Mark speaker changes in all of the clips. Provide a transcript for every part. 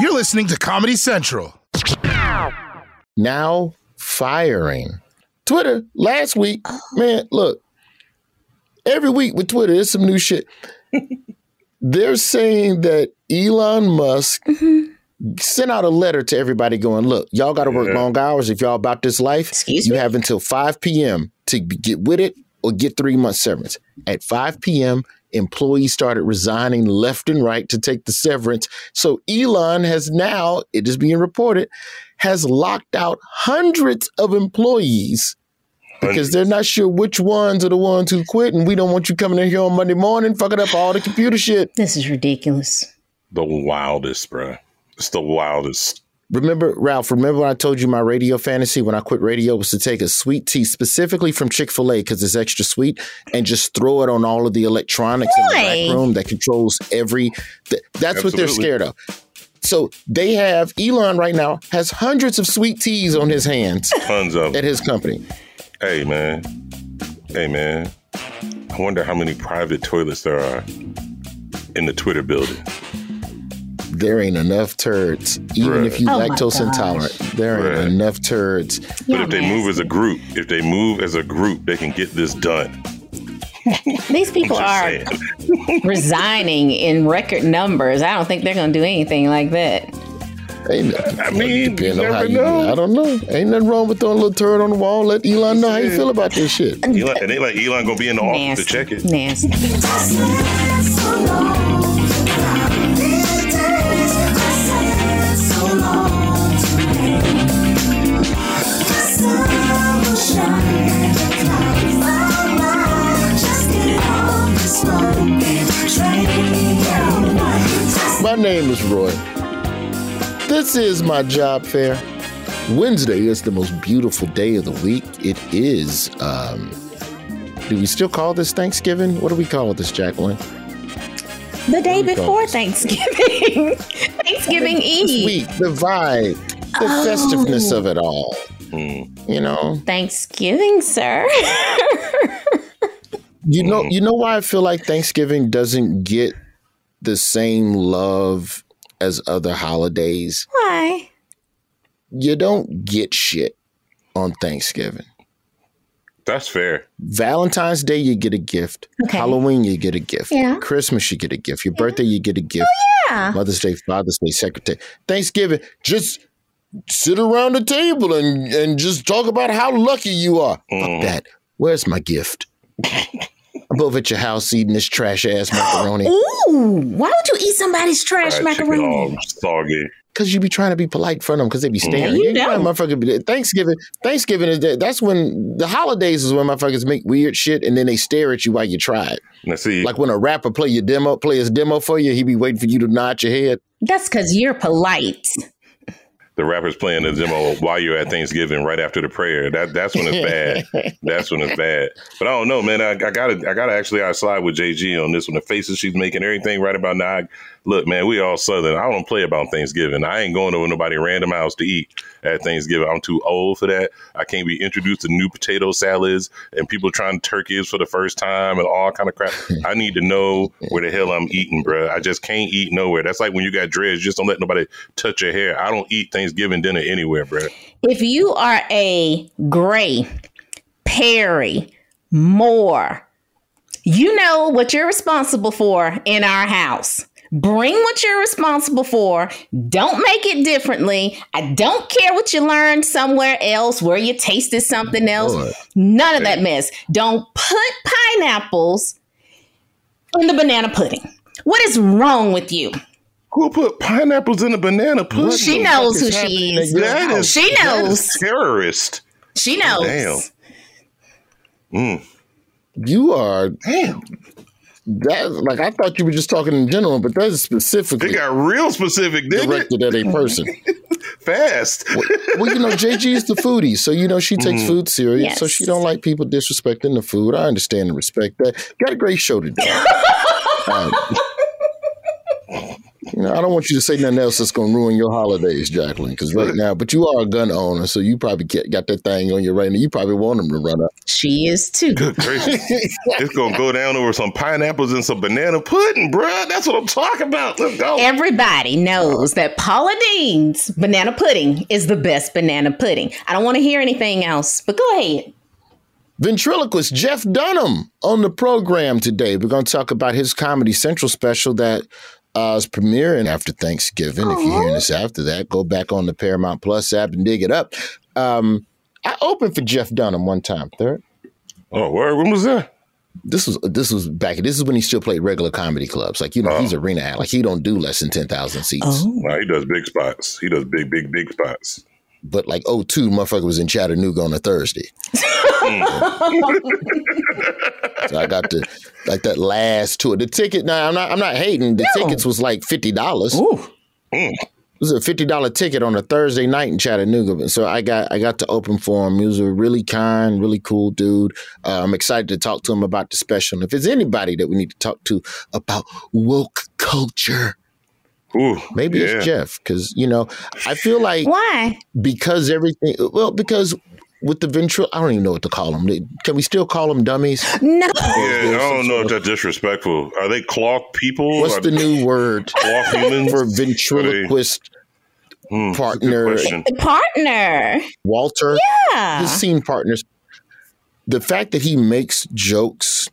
Speaker 1: You're listening to Comedy Central.
Speaker 2: Now firing. Twitter last week, man, look, every week with Twitter, there's some new shit. They're saying that Elon Musk mm-hmm. sent out a letter to everybody going, look, y'all got to work
Speaker 3: Yeah.
Speaker 2: long hours if y'all about this life.
Speaker 4: Excuse
Speaker 2: you
Speaker 4: me?
Speaker 2: have until 5 p.m. to get with it or get three months severance. At 5 p.m., employees started resigning left and right to take the severance. So Elon has now, it is being reported, has locked out hundreds of employees because they're not sure which ones are the ones who quit, and we don't want you coming in here on Monday morning fucking up all the computer shit.
Speaker 4: This is ridiculous.
Speaker 3: The wildest, bruh. It's the wildest.
Speaker 2: Remember, Ralph, remember when I told you my radio fantasy when I quit radio was to take a sweet tea specifically from Chick fil A because it's extra sweet and just throw it on all of the electronics in the back room that controls every. Th- that's what they're scared of. So they have, Elon right now has hundreds of sweet teas on his hands
Speaker 3: Tons of
Speaker 2: at his company.
Speaker 3: Hey, man. Hey, man. I wonder how many private toilets there are in the Twitter building.
Speaker 2: There ain't enough turds. Even
Speaker 3: Bruh.
Speaker 2: if you
Speaker 4: Oh
Speaker 2: lactose intolerant, there ain't
Speaker 3: Bruh.
Speaker 2: enough turds.
Speaker 3: But
Speaker 4: Y'all
Speaker 3: if they move as a group, if they move as a group, they can get this done.
Speaker 4: These people are resigning in record numbers. I don't think they're going to do anything like that.
Speaker 2: Ain't,
Speaker 3: I mean, you
Speaker 2: depend on how you,
Speaker 3: know.
Speaker 2: I don't know. Ain't nothing wrong with throwing a little turd on the wall. Let Elon know how you feel about this shit.
Speaker 3: Elon, and they like Elon gonna be in the office to check it.
Speaker 4: Nasty.
Speaker 2: Name is Roy. This is my job fair. Wednesday is the most beautiful day of the week. It is. Um, do we still call this Thanksgiving? What do we call this, Jacqueline?
Speaker 4: The day before
Speaker 2: this?
Speaker 4: Thanksgiving. Thanksgiving Eve.
Speaker 2: Sweet, the vibe, the
Speaker 4: Oh.
Speaker 2: festiveness of it all.
Speaker 3: Mm.
Speaker 2: You know,
Speaker 4: Thanksgiving, sir.
Speaker 2: you know, you know why I feel like Thanksgiving doesn't get the same love as other holidays.
Speaker 4: Why?
Speaker 2: You don't get shit on Thanksgiving.
Speaker 3: That's fair.
Speaker 2: Valentine's Day, you get a gift.
Speaker 4: Okay.
Speaker 2: Halloween, you get a gift.
Speaker 4: Yeah.
Speaker 2: Christmas, you get a gift. Your birthday, you get a gift.
Speaker 4: Yeah.
Speaker 2: Mother's Day, Father's Day, Secretary. Thanksgiving, just sit around the table and, and just talk about how lucky you are.
Speaker 3: Mhm.
Speaker 2: Fuck that. Where's my gift? I'm over at your house eating this trash ass macaroni.
Speaker 4: Ooh, why would you eat somebody's trash
Speaker 3: Fried chicken
Speaker 4: macaroni?
Speaker 3: all soggy.
Speaker 2: Cause you be trying to be polite for them because they be mm. staring.
Speaker 4: you
Speaker 2: Yeah,
Speaker 4: don't.
Speaker 2: motherfucker. be- Thanksgiving, Thanksgiving is that. That's when the holidays is when motherfuckers make weird shit and then they stare at you while you try it.
Speaker 3: Now see,
Speaker 2: Like when a rapper play your demo, play his demo for you, he be waiting for you to nod your head.
Speaker 4: That's because you're polite.
Speaker 3: The rappers playing the demo while you're at Thanksgiving, right after the prayer. That that's when it's bad. that's when it's bad. But I don't know, man. I, I gotta I gotta actually I slide with JG on this one. The faces she's making, everything right about now. I- look, man, we all Southern. I don't play about Thanksgiving. I ain't going over nobody random house to eat at Thanksgiving. I'm too old for that. I can't be introduced to new potato salads and people trying turkeys for the first time and all kind of crap. I need to know where the hell I'm eating, bruh. I just can't eat nowhere. That's like when you got dreads. Just don't let nobody touch your hair. I don't eat Thanksgiving dinner anywhere, bruh.
Speaker 4: If you are a Gray, Perry, Moore, you know what you're responsible for in our house. Bring what you're responsible for. Don't make it differently. I don't care what you learned somewhere else where you tasted something else.
Speaker 2: Lord.
Speaker 4: None of that mess. Don't put pineapples in the banana pudding. What is wrong with you?
Speaker 3: Who put pineapples in a banana pudding?
Speaker 4: She knows who she is.
Speaker 3: That is
Speaker 4: She
Speaker 3: that is
Speaker 4: knows.
Speaker 3: terrorist.
Speaker 4: She knows.
Speaker 3: Damn. Mm.
Speaker 2: You are
Speaker 3: Damn.
Speaker 2: That like I thought you were just talking in general, but that is
Speaker 3: They
Speaker 2: specifically
Speaker 3: got real specific, didn't it?
Speaker 2: directed at a person.
Speaker 3: Fast.
Speaker 2: well, you know, JG is the foodie, so you know she takes
Speaker 3: Mm-hmm.
Speaker 2: food serious. So she don't like people disrespecting the food. I understand and respect that. Got a great show today. Um, you know, I don't want you to say nothing else that's going to ruin your holidays, Jacqueline. Because right now, but you are a gun owner, so you probably get, got that thing on your right now. You probably want them to run up.
Speaker 4: She is too.
Speaker 3: Good gracious. it's gonna go down over some pineapples and some banana pudding, bruh. That's what I'm talking about. Let's go.
Speaker 4: Everybody knows that Paula Deen's banana pudding is the best banana pudding. I don't want to hear anything else, but go ahead.
Speaker 2: Ventriloquist Jeff Dunham on the program today. We're going to talk about his Comedy Central special that is premiering after Thanksgiving. If you're hearing this after that, go back on the Paramount Plus app and dig it up. Um, I opened for Jeff Dunham one time, third.
Speaker 3: oh, where? When was that?
Speaker 2: This was this was back. This is when he still played regular comedy clubs. Like you know, he's arena act. Like he don't do less than ten thousand seats.
Speaker 3: Nah, he does big spots. He does big, big, big spots.
Speaker 2: But like, oh, two motherfucker was in Chattanooga on a Thursday. so I got the like that last tour. The ticket. Now I'm not. I'm not hating. The
Speaker 4: No.
Speaker 2: tickets was like fifty dollars.
Speaker 4: Ooh.
Speaker 2: It was a fifty dollar ticket on a Thursday night in Chattanooga. So I got I got to open for him. He was a really kind, really cool dude. Uh, I'm excited to talk to him about the special. And if there's anybody that we need to talk to about woke culture,
Speaker 3: Ooh,
Speaker 2: maybe
Speaker 3: yeah.
Speaker 2: it's Jeff. Because you know, I feel like
Speaker 4: Why?
Speaker 2: because everything. Well, because with the ventral, I don't even know what to call them. Can we still call them dummies?
Speaker 4: No.
Speaker 3: Yeah, I don't know if that's disrespectful. Are they cloth people?
Speaker 2: What's
Speaker 3: Are
Speaker 2: the new word
Speaker 3: cloth humans?
Speaker 2: for ventriloquist
Speaker 3: Hmm, that's a good
Speaker 2: partner?
Speaker 4: Partner.
Speaker 2: Walter.
Speaker 4: Yeah.
Speaker 2: his scene partners. The fact that he makes jokes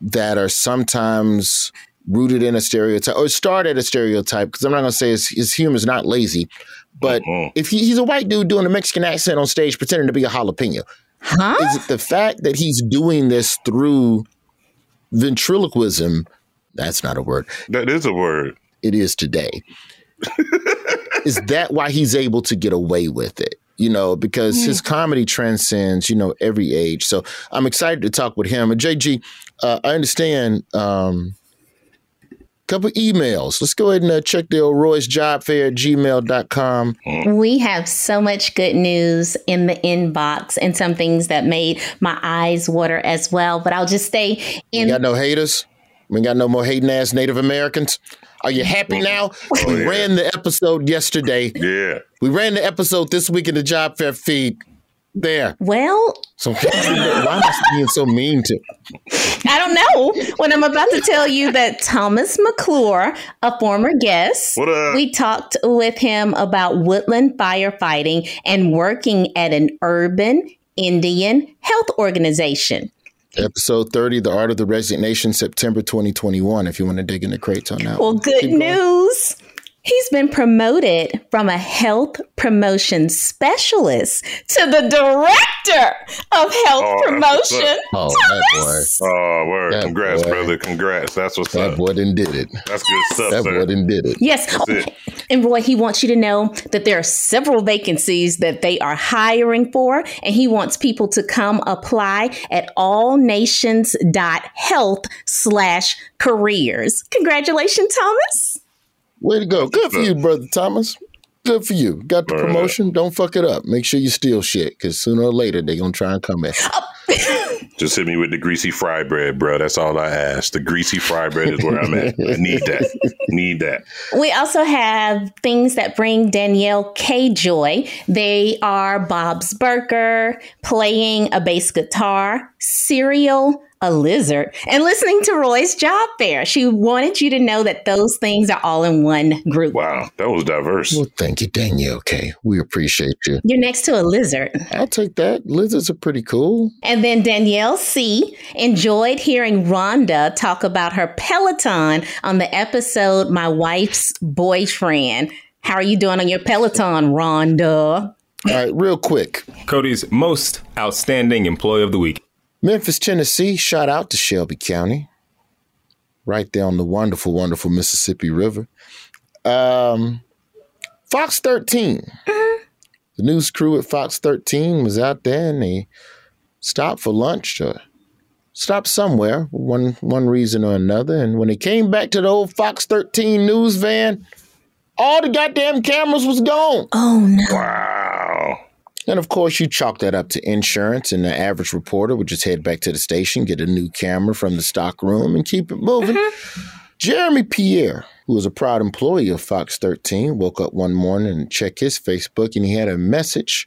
Speaker 2: that are sometimes rooted in a stereotype or start at a stereotype, because I'm not going to say his, his humor is not lazy, but
Speaker 3: Mhm.
Speaker 2: if he, he's a white dude doing a Mexican accent on stage pretending to be a jalapeno,
Speaker 4: Huh?
Speaker 2: is it the fact that he's doing this through ventriloquism? That's not a word.
Speaker 3: That is a word.
Speaker 2: It is today. is that why he's able to get away with it? You know, because his comedy transcends, you know, every age. So I'm excited to talk with him. And JG, uh, I understand um, couple emails. Let's go ahead and uh, check the Roy's job fair at gmail.com.
Speaker 4: We have so much good news in the inbox and some things that made my eyes water as well. But I'll just stay
Speaker 2: We
Speaker 4: in
Speaker 2: got no haters. We got no more hating ass Native Americans. Are you happy now? we
Speaker 3: yeah.
Speaker 2: ran the episode yesterday.
Speaker 3: Yeah.
Speaker 2: We ran the episode this week in the job fair feed. There.
Speaker 4: Well,
Speaker 2: So why am I being so mean to?
Speaker 4: I don't know when I'm about to tell you that Thomas McClure, a former guest,
Speaker 3: What up?
Speaker 4: we talked with him about woodland firefighting and working at an urban Indian health organization.
Speaker 2: Episode 30, The Art of the Resignation, September 2021, if you want to dig in the crates on that.
Speaker 4: Well,
Speaker 2: one.
Speaker 4: good
Speaker 2: Keep going.
Speaker 4: News. He's been promoted from a health promotion specialist to the director of health
Speaker 3: Oh,
Speaker 4: promotion.
Speaker 2: Oh, that
Speaker 4: Thomas.
Speaker 3: Oh, word.
Speaker 2: That
Speaker 3: Congrats,
Speaker 2: boy.
Speaker 3: brother. Congrats. That's what's.
Speaker 2: That
Speaker 3: up.
Speaker 2: boy done did it.
Speaker 3: That's good stuff,
Speaker 2: That
Speaker 3: sir.
Speaker 2: boy done did it.
Speaker 4: Yes.
Speaker 3: That's
Speaker 4: Okay. And Roy, he wants you to know that there are several vacancies that they are hiring for, and he wants people to come apply at allnations.health slash careers. Congratulations, Thomas.
Speaker 2: Way to go. Good for you, Brother Thomas. Good for you. Got the promotion. Don't fuck it up. Make sure you steal shit because sooner or later they're going to try and come in.
Speaker 3: Just hit me with the greasy fry bread, bro. That's all I ask. The greasy fry bread is where I'm at. I need that. Need that.
Speaker 4: We also have things that bring Danielle K joy. They are Bob's Burger, playing a bass guitar, cereal, a lizard, and listening to Roy's job fair. She wanted you to know that those things are all in one group.
Speaker 3: Wow, that was diverse.
Speaker 2: Well, thank you, Danielle. Okay, we appreciate you.
Speaker 4: You're next to a lizard.
Speaker 2: I'll take that. Lizards are pretty cool.
Speaker 4: And then Danielle C. enjoyed hearing Rhonda talk about her Peloton on the episode My Wife's Boyfriend. How are you doing on your Peloton, Rhonda?
Speaker 2: All right, real quick.
Speaker 5: Cody's most outstanding employee of the week.
Speaker 2: Memphis, Tennessee, shout out to Shelby County, right there on the wonderful, wonderful Mississippi River. Um, Fox 13. The news crew at Fox 13 was out there and they stopped for lunch or stopped somewhere, one one reason or another. And when they came back to the old Fox 13 news van, all the goddamn cameras was gone.
Speaker 4: Oh, no.
Speaker 3: Wow.
Speaker 2: And of course, you chalk that up to insurance, and the average reporter would just head back to the station, get a new camera from the stock room, and keep it moving. Mm-hmm. Jeremy Pierre, who was a proud employee of Fox 13, woke up one morning and checked his Facebook, and he had a message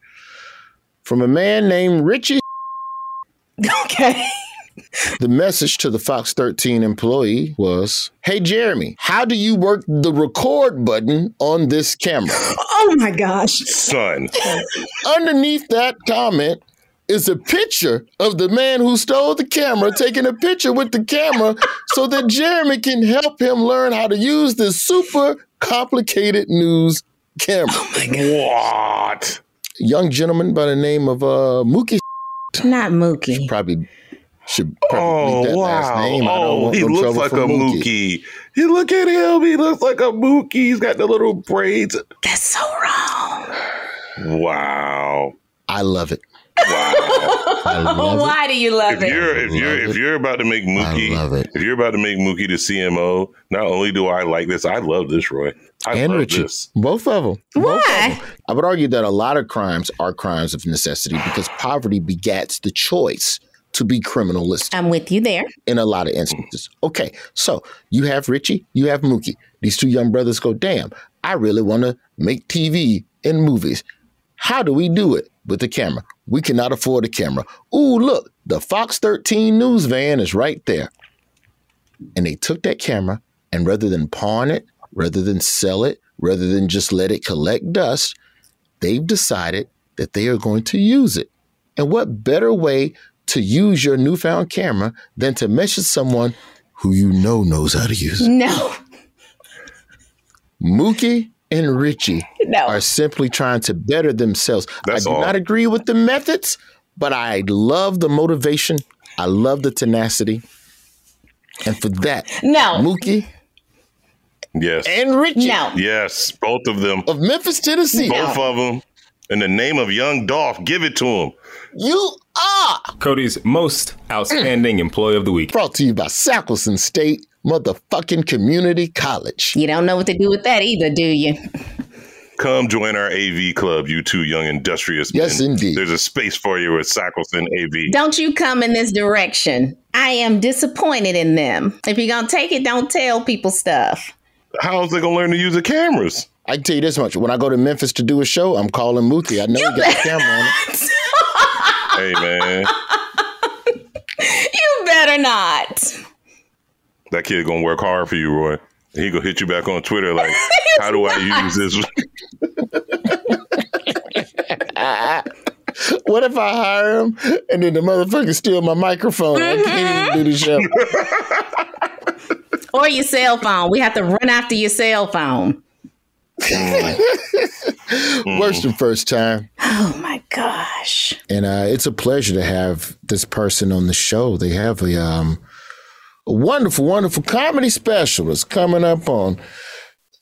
Speaker 2: from a man named Richie.
Speaker 4: Okay.
Speaker 2: The message to the Fox 13 employee was Hey, Jeremy, how do you work the record button on this camera?
Speaker 4: Oh, my gosh.
Speaker 3: Son.
Speaker 2: Underneath that comment is a picture of the man who stole the camera taking a picture with the camera so that Jeremy can help him learn how to use this super complicated news camera.
Speaker 3: What?
Speaker 2: Young gentleman by the name of uh, Mookie
Speaker 4: Not Mookie.
Speaker 2: probably should probably
Speaker 3: Oh
Speaker 2: that
Speaker 3: wow!
Speaker 2: last name. I don't
Speaker 3: Oh,
Speaker 2: want
Speaker 3: he
Speaker 2: no
Speaker 3: looks like a mookie. He look at him. He looks like a mookie. He's got the little braids.
Speaker 4: That's so wrong.
Speaker 3: Wow!
Speaker 2: I love it.
Speaker 3: Wow!
Speaker 2: I love it.
Speaker 4: Why do you love
Speaker 3: if
Speaker 4: it?
Speaker 3: you're if you're
Speaker 2: Love
Speaker 3: if you're about to make Mookie,
Speaker 2: love it.
Speaker 3: if you're about to make Mookie the CMO, not only do I like this, I love this, Roy. I
Speaker 2: and
Speaker 3: love
Speaker 2: Richie.
Speaker 3: this.
Speaker 2: Both of them.
Speaker 4: Why?
Speaker 2: I would argue that a lot of crimes are crimes of necessity because poverty begats the choice to be criminalistic
Speaker 4: I'm with you there.
Speaker 2: in a lot of instances. Okay, so you have Richie, you have Mookie. These two young brothers go, damn, I really want to make TV and movies. How do we do it? With the camera. We cannot afford a camera. Ooh, look, the Fox 13 news van is right there. And they took that camera and rather than pawn it, rather than sell it, rather than just let it collect dust, they've decided that they are going to use it. And what better way to use your newfound camera than to message someone who you know knows how to use it?
Speaker 4: No.
Speaker 2: Mookie and Richie
Speaker 4: No.
Speaker 2: are simply trying to better themselves.
Speaker 3: That's
Speaker 2: I do
Speaker 3: all.
Speaker 2: not agree with the methods, but I love the motivation. I love the tenacity. And for that,
Speaker 4: No.
Speaker 2: Mookie
Speaker 3: Yes,
Speaker 2: and Richie
Speaker 4: No.
Speaker 3: yes, both of them,
Speaker 2: of Memphis, Tennessee,
Speaker 3: both of them. In the name of Young Dolph, give it to him.
Speaker 2: you are
Speaker 5: Cody's most outstanding mm. employee of the week.
Speaker 2: brought to you by Sackleson State Motherfucking Community College.
Speaker 4: You don't know what to do with that either, do you?
Speaker 3: Come join our AV club, you two young industrious men.
Speaker 2: Yes, indeed.
Speaker 3: There's a space for you at Sackleton AV.
Speaker 4: Don't you come in this direction. I am disappointed in them. If you're going to take it, don't tell people stuff.
Speaker 3: How's they gonna learn to use the cameras?
Speaker 2: I can tell you this much: when I go to Memphis to do a show, I'm calling Mookie. I know he got the camera on it.
Speaker 3: Hey man,
Speaker 4: You better not.
Speaker 3: that kid gonna work hard for you, Roy. He gonna hit you back on Twitter like, how do I use this?
Speaker 2: What if I hire him and then the motherfucker steal my microphone? I can't even do the show.
Speaker 4: Or your cell phone. We have to run after your cell phone.
Speaker 2: Worst and first time.
Speaker 4: Oh my gosh.
Speaker 2: And uh, it's a pleasure to have this person on the show. They have a, um, a wonderful, wonderful comedy specialist coming up on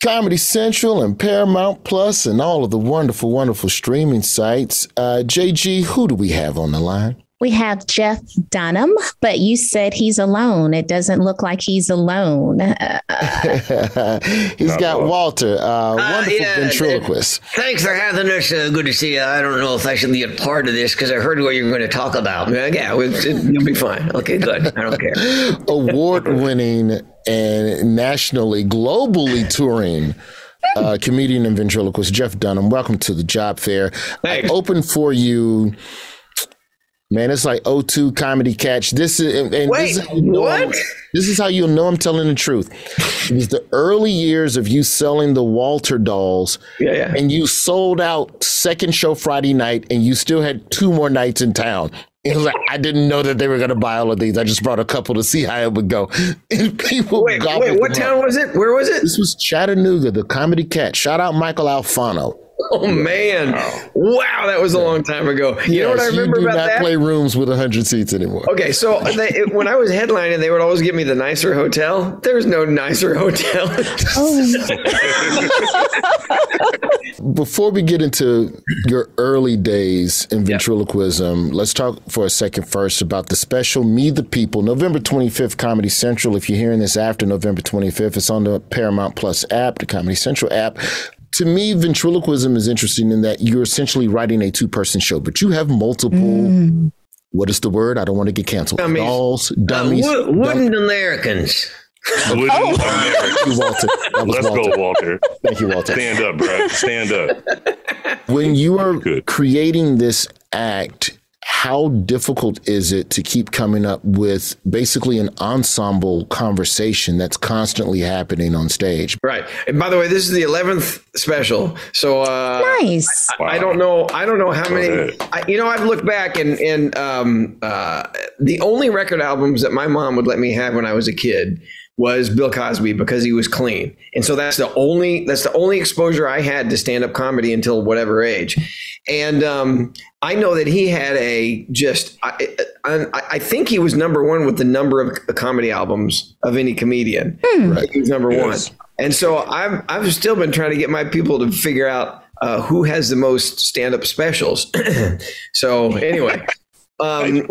Speaker 2: Comedy Central and Paramount Plus and all of the wonderful, wonderful streaming sites. Uh, JG, who do we have on the line?
Speaker 6: We have Jeff Dunham, but you said he's alone. It doesn't look like he's alone. Uh,
Speaker 2: He's got Walter, uh, wonderful
Speaker 7: yeah,
Speaker 2: ventriloquist.
Speaker 7: Thanks for having us. Uh, good to see you. I don't know if I should be a part of this because I heard what you were going to talk about. Yeah, yeah, we- you'll be fine. Okay, good. I don't care.
Speaker 2: award winning and nationally, globally touring uh, comedian and ventriloquist Jeff Dunham. Welcome to the job fair. I
Speaker 7: Thanks.
Speaker 2: opened for you Man, it's like O2 comedy catch. This is and, and
Speaker 7: Wait,
Speaker 2: this is how you know
Speaker 7: what?
Speaker 2: this is how you'll know I'm telling the truth. It was the early years of you selling the Walter dolls.
Speaker 7: Yeah, yeah.
Speaker 2: And you sold out second show Friday night, and you still had two more nights in town. It was like I didn't know that they were going to buy all of these. I just brought a couple to see how it would go. And people
Speaker 7: Wait, wait, what
Speaker 2: them up.
Speaker 7: town was it? Where was it?
Speaker 2: This was Chattanooga, the Comedy Catch. Shout out Michael Alfano.
Speaker 7: Oh man! Wow, that was a long time ago. You know what I
Speaker 2: Yes,
Speaker 7: remember
Speaker 2: you do
Speaker 7: about
Speaker 2: not
Speaker 7: that?
Speaker 2: play rooms with 100 seats anymore.
Speaker 7: Okay, so they, it- when I was headlining, they would always give me the nicer hotel. There's no nicer hotel. oh.
Speaker 2: Before we get into your early days in ventriloquism, let's talk for a second first about the special Me the People, November 25th, Comedy Central. If you're hearing this after November 25th, it's on the Paramount Plus app, the Comedy Central app. To me, ventriloquism is interesting in that you're essentially writing a two person show, but you have multiple. What is the word? I don't want to get canceled.
Speaker 7: Dummies.
Speaker 2: Dolls,
Speaker 7: Uh,
Speaker 2: dummies.
Speaker 7: wo- wooden Americans.
Speaker 3: Wooden
Speaker 2: Thank
Speaker 3: America.
Speaker 2: you, Walter. That was
Speaker 3: Let's
Speaker 2: Walter.
Speaker 3: go, Walter.
Speaker 2: Thank you, Walter.
Speaker 3: Stand up, bro. Stand up.
Speaker 2: when you are
Speaker 3: Good.
Speaker 2: creating this act how difficult is it to keep coming up with basically an ensemble conversation that's constantly happening on stage
Speaker 7: Right. And by the way, this is the 11th special. So uh,
Speaker 6: Nice.
Speaker 7: I don't know. I don't know how many. I, you know, I've looked back and and um, uh, the only record albums that my mom would let me have when I was a kid was Bill Cosby because he was clean, and so that's the only that's the only exposure I had to stand up comedy until whatever age. And um, I know that he had a just. I, I, I think he was number one with the number of comedy albums of any comedian.
Speaker 2: right
Speaker 7: He was number
Speaker 3: Yes.
Speaker 7: one. And so I've I've still been trying to get my people to figure out uh, who has the most stand up specials. so anyway, um,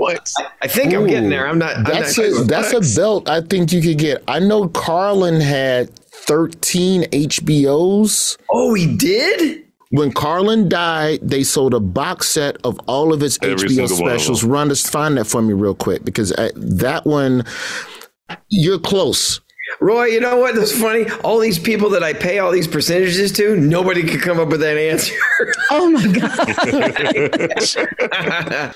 Speaker 7: I think I'm getting there. I'm not. I'm
Speaker 2: that's
Speaker 7: not
Speaker 2: a that's a belt i think you could get i know carlin had 13 hbos
Speaker 7: oh, he did.
Speaker 2: when Carlin died, they sold a box set of all of his
Speaker 3: Every
Speaker 2: HBO
Speaker 3: single one of
Speaker 2: specials. Run, just find that for me real quick because I, that one, you're close.
Speaker 7: Roy, you know what? That's funny. All these people that I pay all these percentages to, nobody could come up with that answer.
Speaker 6: Oh my God.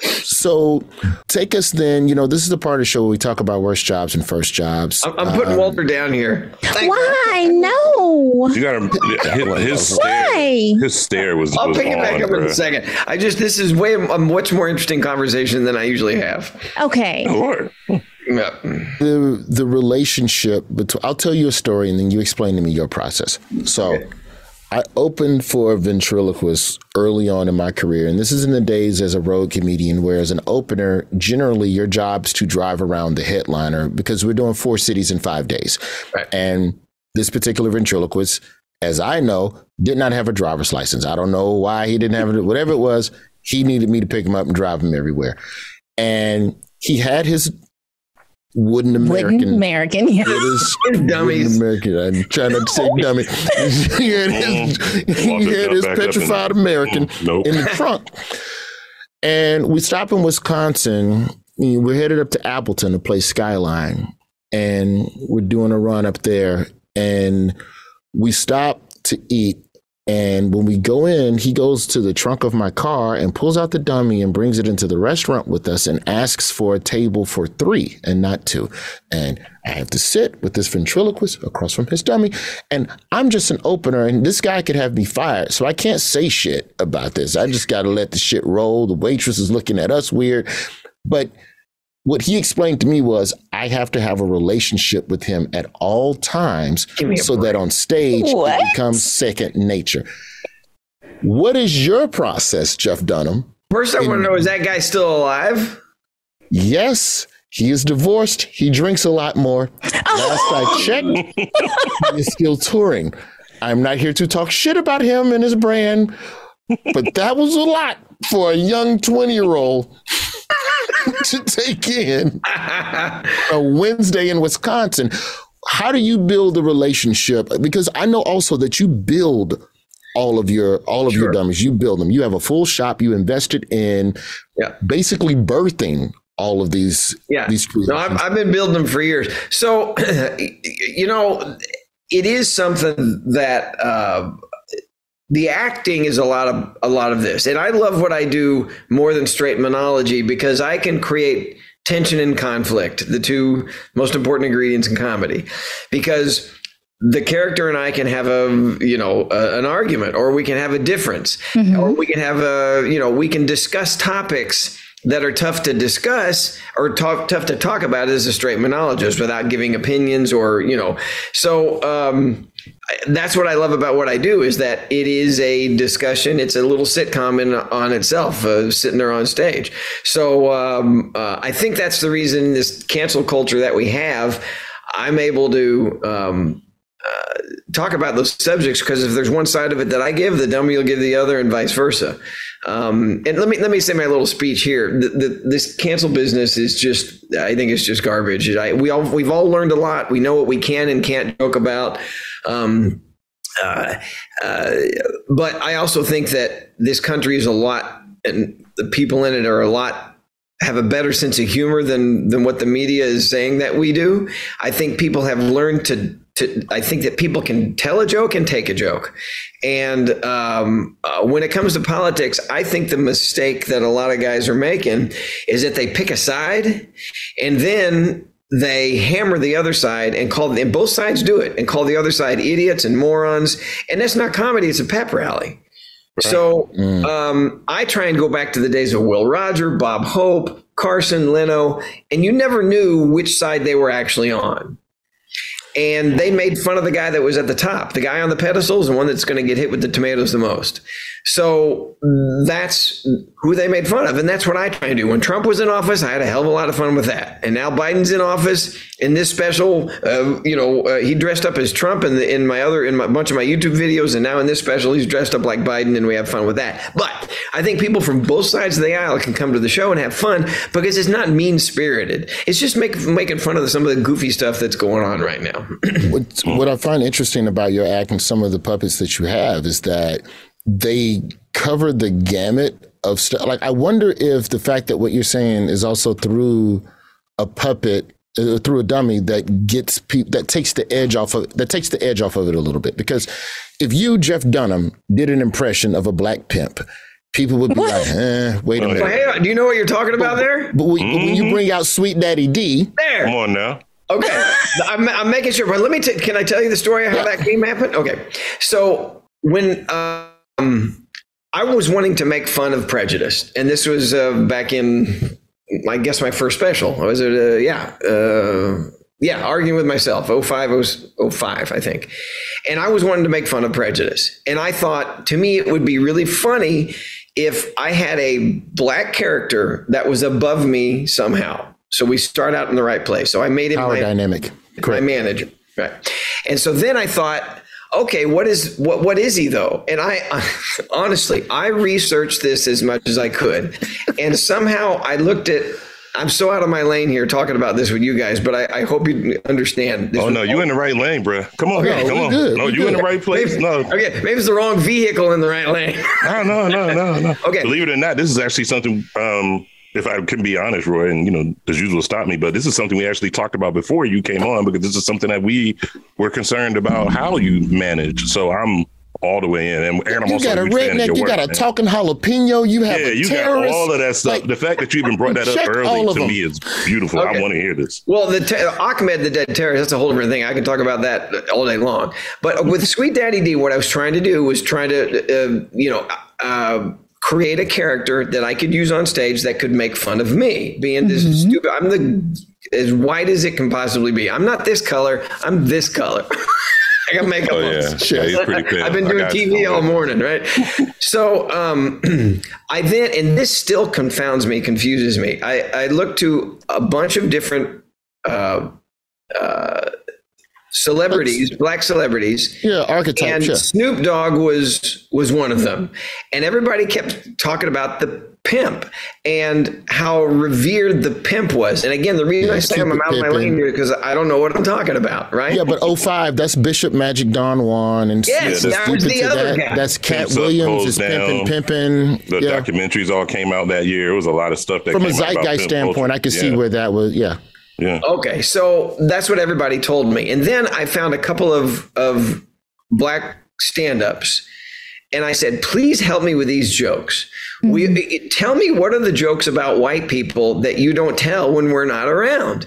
Speaker 2: So take us then. You know, this is the part of the show where we talk about worst jobs and first jobs.
Speaker 7: I'm, I'm putting um, Walter down here.
Speaker 6: Why? No.
Speaker 3: You got to his, his stare.
Speaker 6: Why?
Speaker 3: His stare was.
Speaker 7: I'll
Speaker 3: was
Speaker 7: pick it back
Speaker 3: on,
Speaker 7: up in a second. I just this is way a much more interesting conversation than I usually have.
Speaker 6: Okay.
Speaker 3: Lord.
Speaker 7: Yeah.
Speaker 2: the the relationship between I'll tell you a story and then you explain to me your process. So I opened for a ventriloquist early on in my career, and this is in the days as a road comedian, where as an opener, generally your job is to drive around the headliner because we're doing four cities in five days.
Speaker 7: Right.
Speaker 2: And this particular ventriloquist, as I know, did not have a driver's license. I don't know why he didn't have it, whatever it was, he needed me to pick him up and drive him everywhere. And he had his wooden American.
Speaker 6: Wooden American. Yeah.
Speaker 2: It is
Speaker 7: Dummies.
Speaker 2: American. I'm trying not to say dummy. he had his, he had his petrified
Speaker 3: and-
Speaker 2: American
Speaker 3: Nope.
Speaker 2: in the trunk. And we stop in Wisconsin. We're headed up to Appleton to play Skyline. And we're doing a run up there. And we stop to eat. And when we go in, he goes to the trunk of my car and pulls out the dummy and brings it into the restaurant with us and asks for a table for three and not two. And I have to sit with this ventriloquist across from his dummy. And I'm just an opener, and this guy could have me fired. So I can't say shit about this. I just got to let the shit roll. The waitress is looking at us weird. But what he explained to me was I have to have a relationship with him at all times
Speaker 7: me a
Speaker 2: so that on stage
Speaker 6: What?
Speaker 2: it becomes second nature. What is your process, Jeff Dunham?
Speaker 7: First, I want to know is that guy still alive?
Speaker 2: Yes, he is divorced. He drinks a lot more. Last I checked, he is still touring. I'm not here to talk shit about him and his brand, but that was a lot for a young 20 year old to take in a Wednesday in Wisconsin. How do you build a relationship? Because I know also that you build all of your all of your dummies. You build them. You have a full shop. You invested in
Speaker 7: Yeah.
Speaker 2: basically birthing all of these
Speaker 7: Yeah.
Speaker 2: these
Speaker 7: No, I've, I've been building them for years. So, you know, it is something that uh, the acting is a lot of a lot of this, and I love what I do more than straight monology because I can create tension and conflict, the two most important ingredients in comedy, because the character and I can have a you know a, an argument, or we can have a difference, mm-hmm. or we can have a you know we can discuss topics that are tough to discuss or tough tough to talk about as a straight monologist without giving opinions or you know so um, that's what I love about what I do is that it is a discussion. It's a little sitcom in on itself, uh, sitting there on stage. So um, uh, I think that's the reason this cancel culture that we have. I'm able to um, uh, talk about those subjects because if there's one side of it that I give, the dummy will give the other, and vice versa. Um, and let me let me say my little speech here. The, the, this cancel business is just, I think it's just garbage. I, we all we've all learned a lot. We know what we can and can't joke about. Um, uh, uh, but I also think that this country is a lot, and the people in it are a lot have a better sense of humor than than what the media is saying that we do. I think people have learned to to I think that people can tell a joke and take a joke. And um, uh, when it comes to politics, I think the mistake that a lot of guys are making is that they pick a side and then they hammer the other side and call and both sides do it and call the other side idiots and morons. And that's not comedy; it's a pep rally. Right. So mm. um, I try and go back to the days of Will Roger, Bob Hope, Carson, Leno, and you never knew which side they were actually on and they made fun of the guy that was at the top. The guy on the pedestals, the one that's going to get hit with the tomatoes the most. So that's who they made fun of. And that's what I try to do. When Trump was in office, I had a hell of a lot of fun with that. And now Biden's in office. In this special, uh, you know, uh, he dressed up as Trump in, the, in my other, in a bunch of my YouTube videos. And now in this special, he's dressed up like Biden and we have fun with that. But I think people from both sides of the aisle can come to the show and have fun because it's not mean spirited. It's just make, making fun of some of the goofy stuff that's going on right now.
Speaker 2: what, what I find interesting about your act and some of the puppets that you have is that they cover the gamut of stuff. Like, I wonder if the fact that what you're saying is also through a puppet, uh, through a dummy that gets people that takes the edge off of that takes the edge off of it a little bit. Because if you, Jeff Dunham, did an impression of a black pimp, people would be what? like, eh, wait a minute.
Speaker 7: Hey, do you know what you're talking about there?
Speaker 2: But, when, mm-hmm. when you mm-hmm. bring out Sweet Daddy D,
Speaker 7: there.
Speaker 3: Come on now.
Speaker 7: Okay, I'm, I'm, making sure. But let me. T- can I tell you the story of how yeah. that game happened? Okay, so when. Uh, um, I was wanting to make fun of prejudice, and this was uh, back in, I guess, my first special. Was it? Uh, yeah, uh, yeah, arguing with myself. 05, 05, I think. And I was wanting to make fun of prejudice, and I thought to me it would be really funny if I had a black character that was above me somehow. So we start out in the right place. So I made him
Speaker 2: Power my dynamic,
Speaker 7: my manager, right? And so then I thought okay, what is what what is he though? And I honestly, I researched this as much as I could, and somehow I looked at. I'm so out of my lane here talking about this with you guys, but I, I hope you understand.
Speaker 3: This oh no, you in the right lane, bro. Come on, okay, come on. Good, no, you in the right place.
Speaker 7: Maybe,
Speaker 3: no,
Speaker 7: okay, maybe it's the wrong vehicle in the right lane.
Speaker 3: no, no, no, no, no. Okay, believe it or not, this is actually something um, if I can be honest, Roy, and you know, as usual, stop me. But this is something we actually talked about before you came on because this is something that we were concerned about how you manage. So I'm all the way in. And Aaron, I'm
Speaker 2: you got a redneck, you got a man. talking jalapeno, you have yeah, you terrorist.
Speaker 3: got all of that stuff. Like, the fact that you even brought that up early to them. me is beautiful. Okay. I want to hear this.
Speaker 7: Well, the te- Ahmed, the dead terrorist, that's a whole different thing. I can talk about that all day long. But with Sweet Daddy D, what I was trying to do was trying to, uh, you know. Uh, create a character that I could use on stage that could make fun of me being this mm-hmm. stupid. I'm the as white as it can possibly be. I'm not this color. I'm this color. I got makeup
Speaker 3: oh, yeah.
Speaker 7: on.
Speaker 3: Yeah, he's pretty pale.
Speaker 7: I've been doing TV you. all morning, right? so um, I then, and this still confounds me, confuses me. I, I look to a bunch of different uh, uh, celebrities, That's, black celebrities.
Speaker 2: Yeah, archetypes.
Speaker 7: And
Speaker 2: yeah.
Speaker 7: Snoop Dogg was was one of them, and everybody kept talking about the pimp and how revered the pimp was. And again, the reason yeah, I say I'm out of my lane here because I don't know what I'm talking about, right?
Speaker 2: Yeah, but 05, that's Bishop Magic Don Juan and
Speaker 7: yes, that was the other
Speaker 2: that.
Speaker 7: guy.
Speaker 2: That's Katt Williams is pimping, pimping.
Speaker 3: The yeah. documentaries all came out that year. It was a lot of stuff that
Speaker 2: from a zeitgeist standpoint, I could yeah. see where that was. Yeah.
Speaker 3: Yeah.
Speaker 7: Okay, so that's what everybody told me, and then I found a couple of of black stand-ups, and I said, please help me with these jokes. We mm-hmm. tell me what are the jokes about white people that you don't tell when we're not around.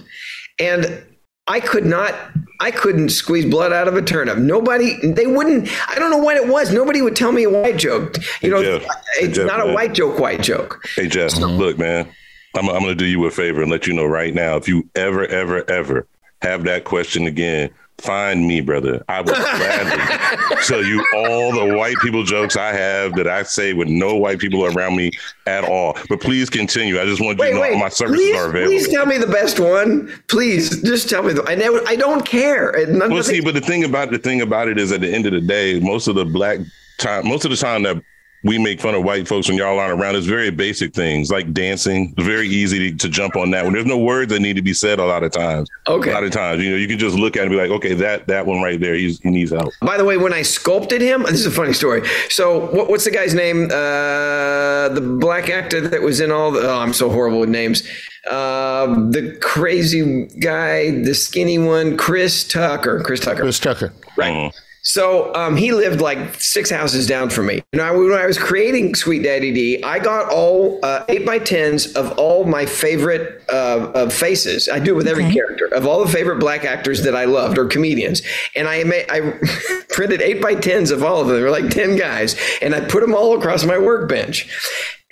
Speaker 7: And I could not I couldn't squeeze blood out of a turnip. Nobody they wouldn't I don't know what it was. Nobody would tell me a white joke. You know,
Speaker 3: Jeff. Hey,
Speaker 7: it's
Speaker 3: Jeff,
Speaker 7: not a white joke, white joke.
Speaker 3: Hey Jeff, look, man, I'm, I'm going to do you a favor and let you know right now. If you ever, ever, ever have that question again, find me, brother. I will gladly tell you all the white people jokes I have that I say with no white people around me at all. But please continue. I just want you
Speaker 7: Wait,
Speaker 3: to know
Speaker 7: wait.
Speaker 3: my services
Speaker 7: please,
Speaker 3: are available.
Speaker 7: please tell me the best one. Please, just tell me. The, I never. I don't care. None
Speaker 3: Well, see, but the thing about the thing about it is, at the end of the day, most of the black time, most of the time that we make fun of white folks when y'all aren't around, it's very basic things like dancing. It's very easy to, to jump on that when there's no words that need to be said a lot of times.
Speaker 7: Okay.
Speaker 3: A lot of times, you know, you can just look at it and be like, okay, that that one right there, he's, he needs help.
Speaker 7: By the way, when I sculpted him, this is a funny story. So, what, what's the guy's name? Uh, the black actor that was in all the. Oh, I'm so horrible with names. Uh, the crazy guy, the skinny one, Chris Tucker. Chris Tucker.
Speaker 2: Chris Tucker.
Speaker 7: Right. So um, he lived like six houses down from me. You know, when I was creating Sweet Daddy D, I got all uh, eight by tens of all my favorite uh, uh, faces. I do it with every character of all the favorite black actors that I loved or comedians, and I made I printed eight by tens of all of them. There were like ten guys, and I put them all across my workbench.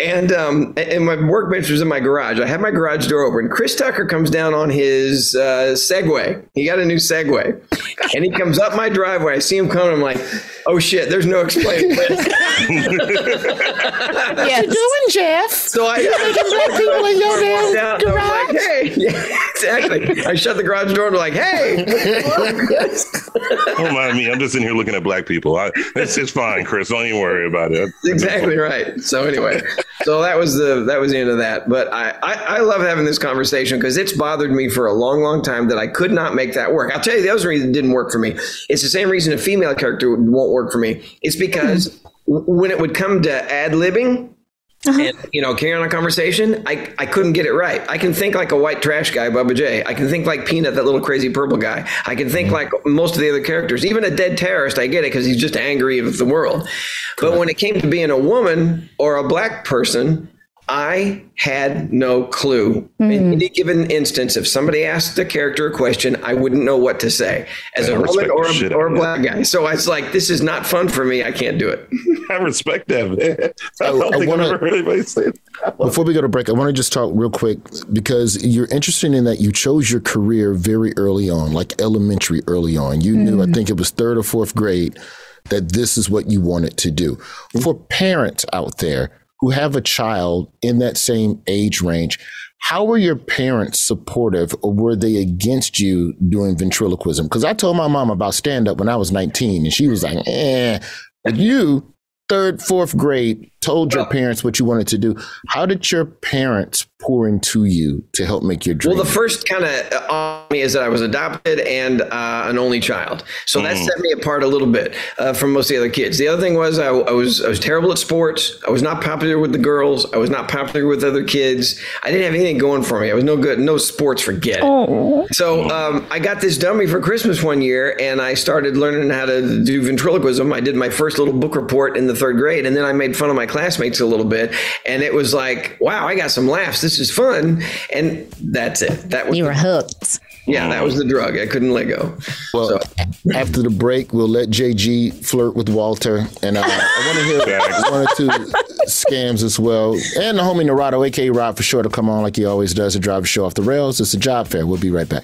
Speaker 7: And um, and my workbench was in my garage. I had my garage door open. Chris Tucker comes down on his uh, Segway. He got a new Segway, and he comes up my driveway. I see him coming. I'm like, oh shit! There's no explaining this.
Speaker 2: What you doing, Jeff?
Speaker 7: So I,
Speaker 2: black people in your damn
Speaker 7: down, and I was like, hey, yeah, exactly. I shut the garage door and be like, hey,
Speaker 3: Don't mind me. I'm just in here looking at black people. I, it's, it's fine, Chris. Don't even worry about it.
Speaker 7: exactly right. So anyway, so that was the that was the end of that. But I I, I love having this conversation because it's bothered me for a long, long time that I could not make that work. I'll tell you the other reason it didn't work for me. It's the same reason a female character won't work for me. It's because w- when it would come to ad libbing. Uh-huh. And you know, carrying on a conversation, I, I couldn't get it right. I can think like a white trash guy, Bubba J. I can think like Peanut, that little crazy purple guy. I can think like most of the other characters. Even a dead terrorist, I get it because he's just angry with the world. But when it came to being a woman or a black person, I had no clue. In hmm. any given instance, if somebody asked the character a question, I wouldn't know what to say as
Speaker 3: Man,
Speaker 7: a
Speaker 3: I
Speaker 7: woman or a, or a black guy. So I was like, this is not fun for me. I can't do it.
Speaker 3: I respect that, man. I don't
Speaker 2: I
Speaker 3: think
Speaker 2: wanna-
Speaker 3: I've ever heard anybody say that.
Speaker 2: Before we go to break, I want to just talk real quick because you're interested in that you chose your career very early on, like elementary early on. You knew, I hmm. think it was third or fourth grade, that this is what you wanted to do. Hmm. For parents out there who have a child in that same age range, how were your parents supportive or were they against you doing ventriloquism? Because I told my mom about stand up when I was 19 and she was like, eh. But you, third, fourth grade, told your parents what you wanted to do. How did your parents pour into you to help make your dream?
Speaker 7: Well, the first kind of on me is that I was adopted and uh, an only child, so that set me apart a little bit uh, from most of the other kids. The other thing was I, I was I was terrible at sports. I was not popular with the girls. I was not popular with other kids. I didn't have anything going for me. I was no good. No sports. Forget it. So um, I got this dummy for Christmas one year, and I started learning how to do ventriloquism. I did my first little book report in the third grade, and then I made fun of my classmates a little bit, and it was like, wow, I got some laughs. This is fun, and that's it. That was
Speaker 6: You were hooked.
Speaker 7: yeah, that was the drug. I couldn't let go.
Speaker 2: Well, after the break, we'll let JG flirt with Walter, and uh, I want to hear one or two scams as well. And the homie Narado, aka Rob for sure, to come on like he always does to drive the show off the rails. It's a job fair. We'll be right back.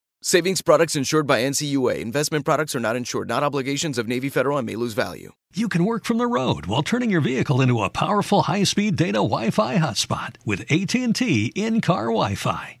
Speaker 8: Savings products insured by NCUA. Investment products are not insured, not obligations of Navy Federal and may lose value.
Speaker 9: You can work from the road while turning your vehicle into a powerful high-speed data Wi-Fi hotspot with AT&T in-car Wi-Fi.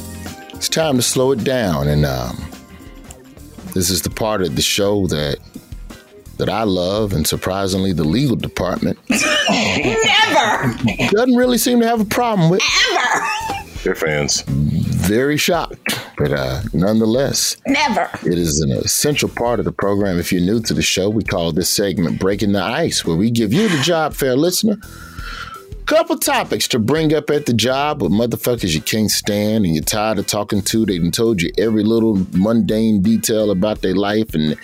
Speaker 2: it's time to slow it down. And um, this is the part of the show that that I love, and surprisingly, the legal department
Speaker 4: Never.
Speaker 2: doesn't really seem to have a problem with.
Speaker 3: They're fans.
Speaker 2: Very shocked, but uh, nonetheless,
Speaker 4: Never.
Speaker 2: it is an essential part of the program. If you're new to the show, we call this segment "Breaking the Ice," where we give you, the job fair listener, couple topics to bring up at the job with motherfuckers you can't stand and you're tired of talking to. They done told you every little mundane detail about their life and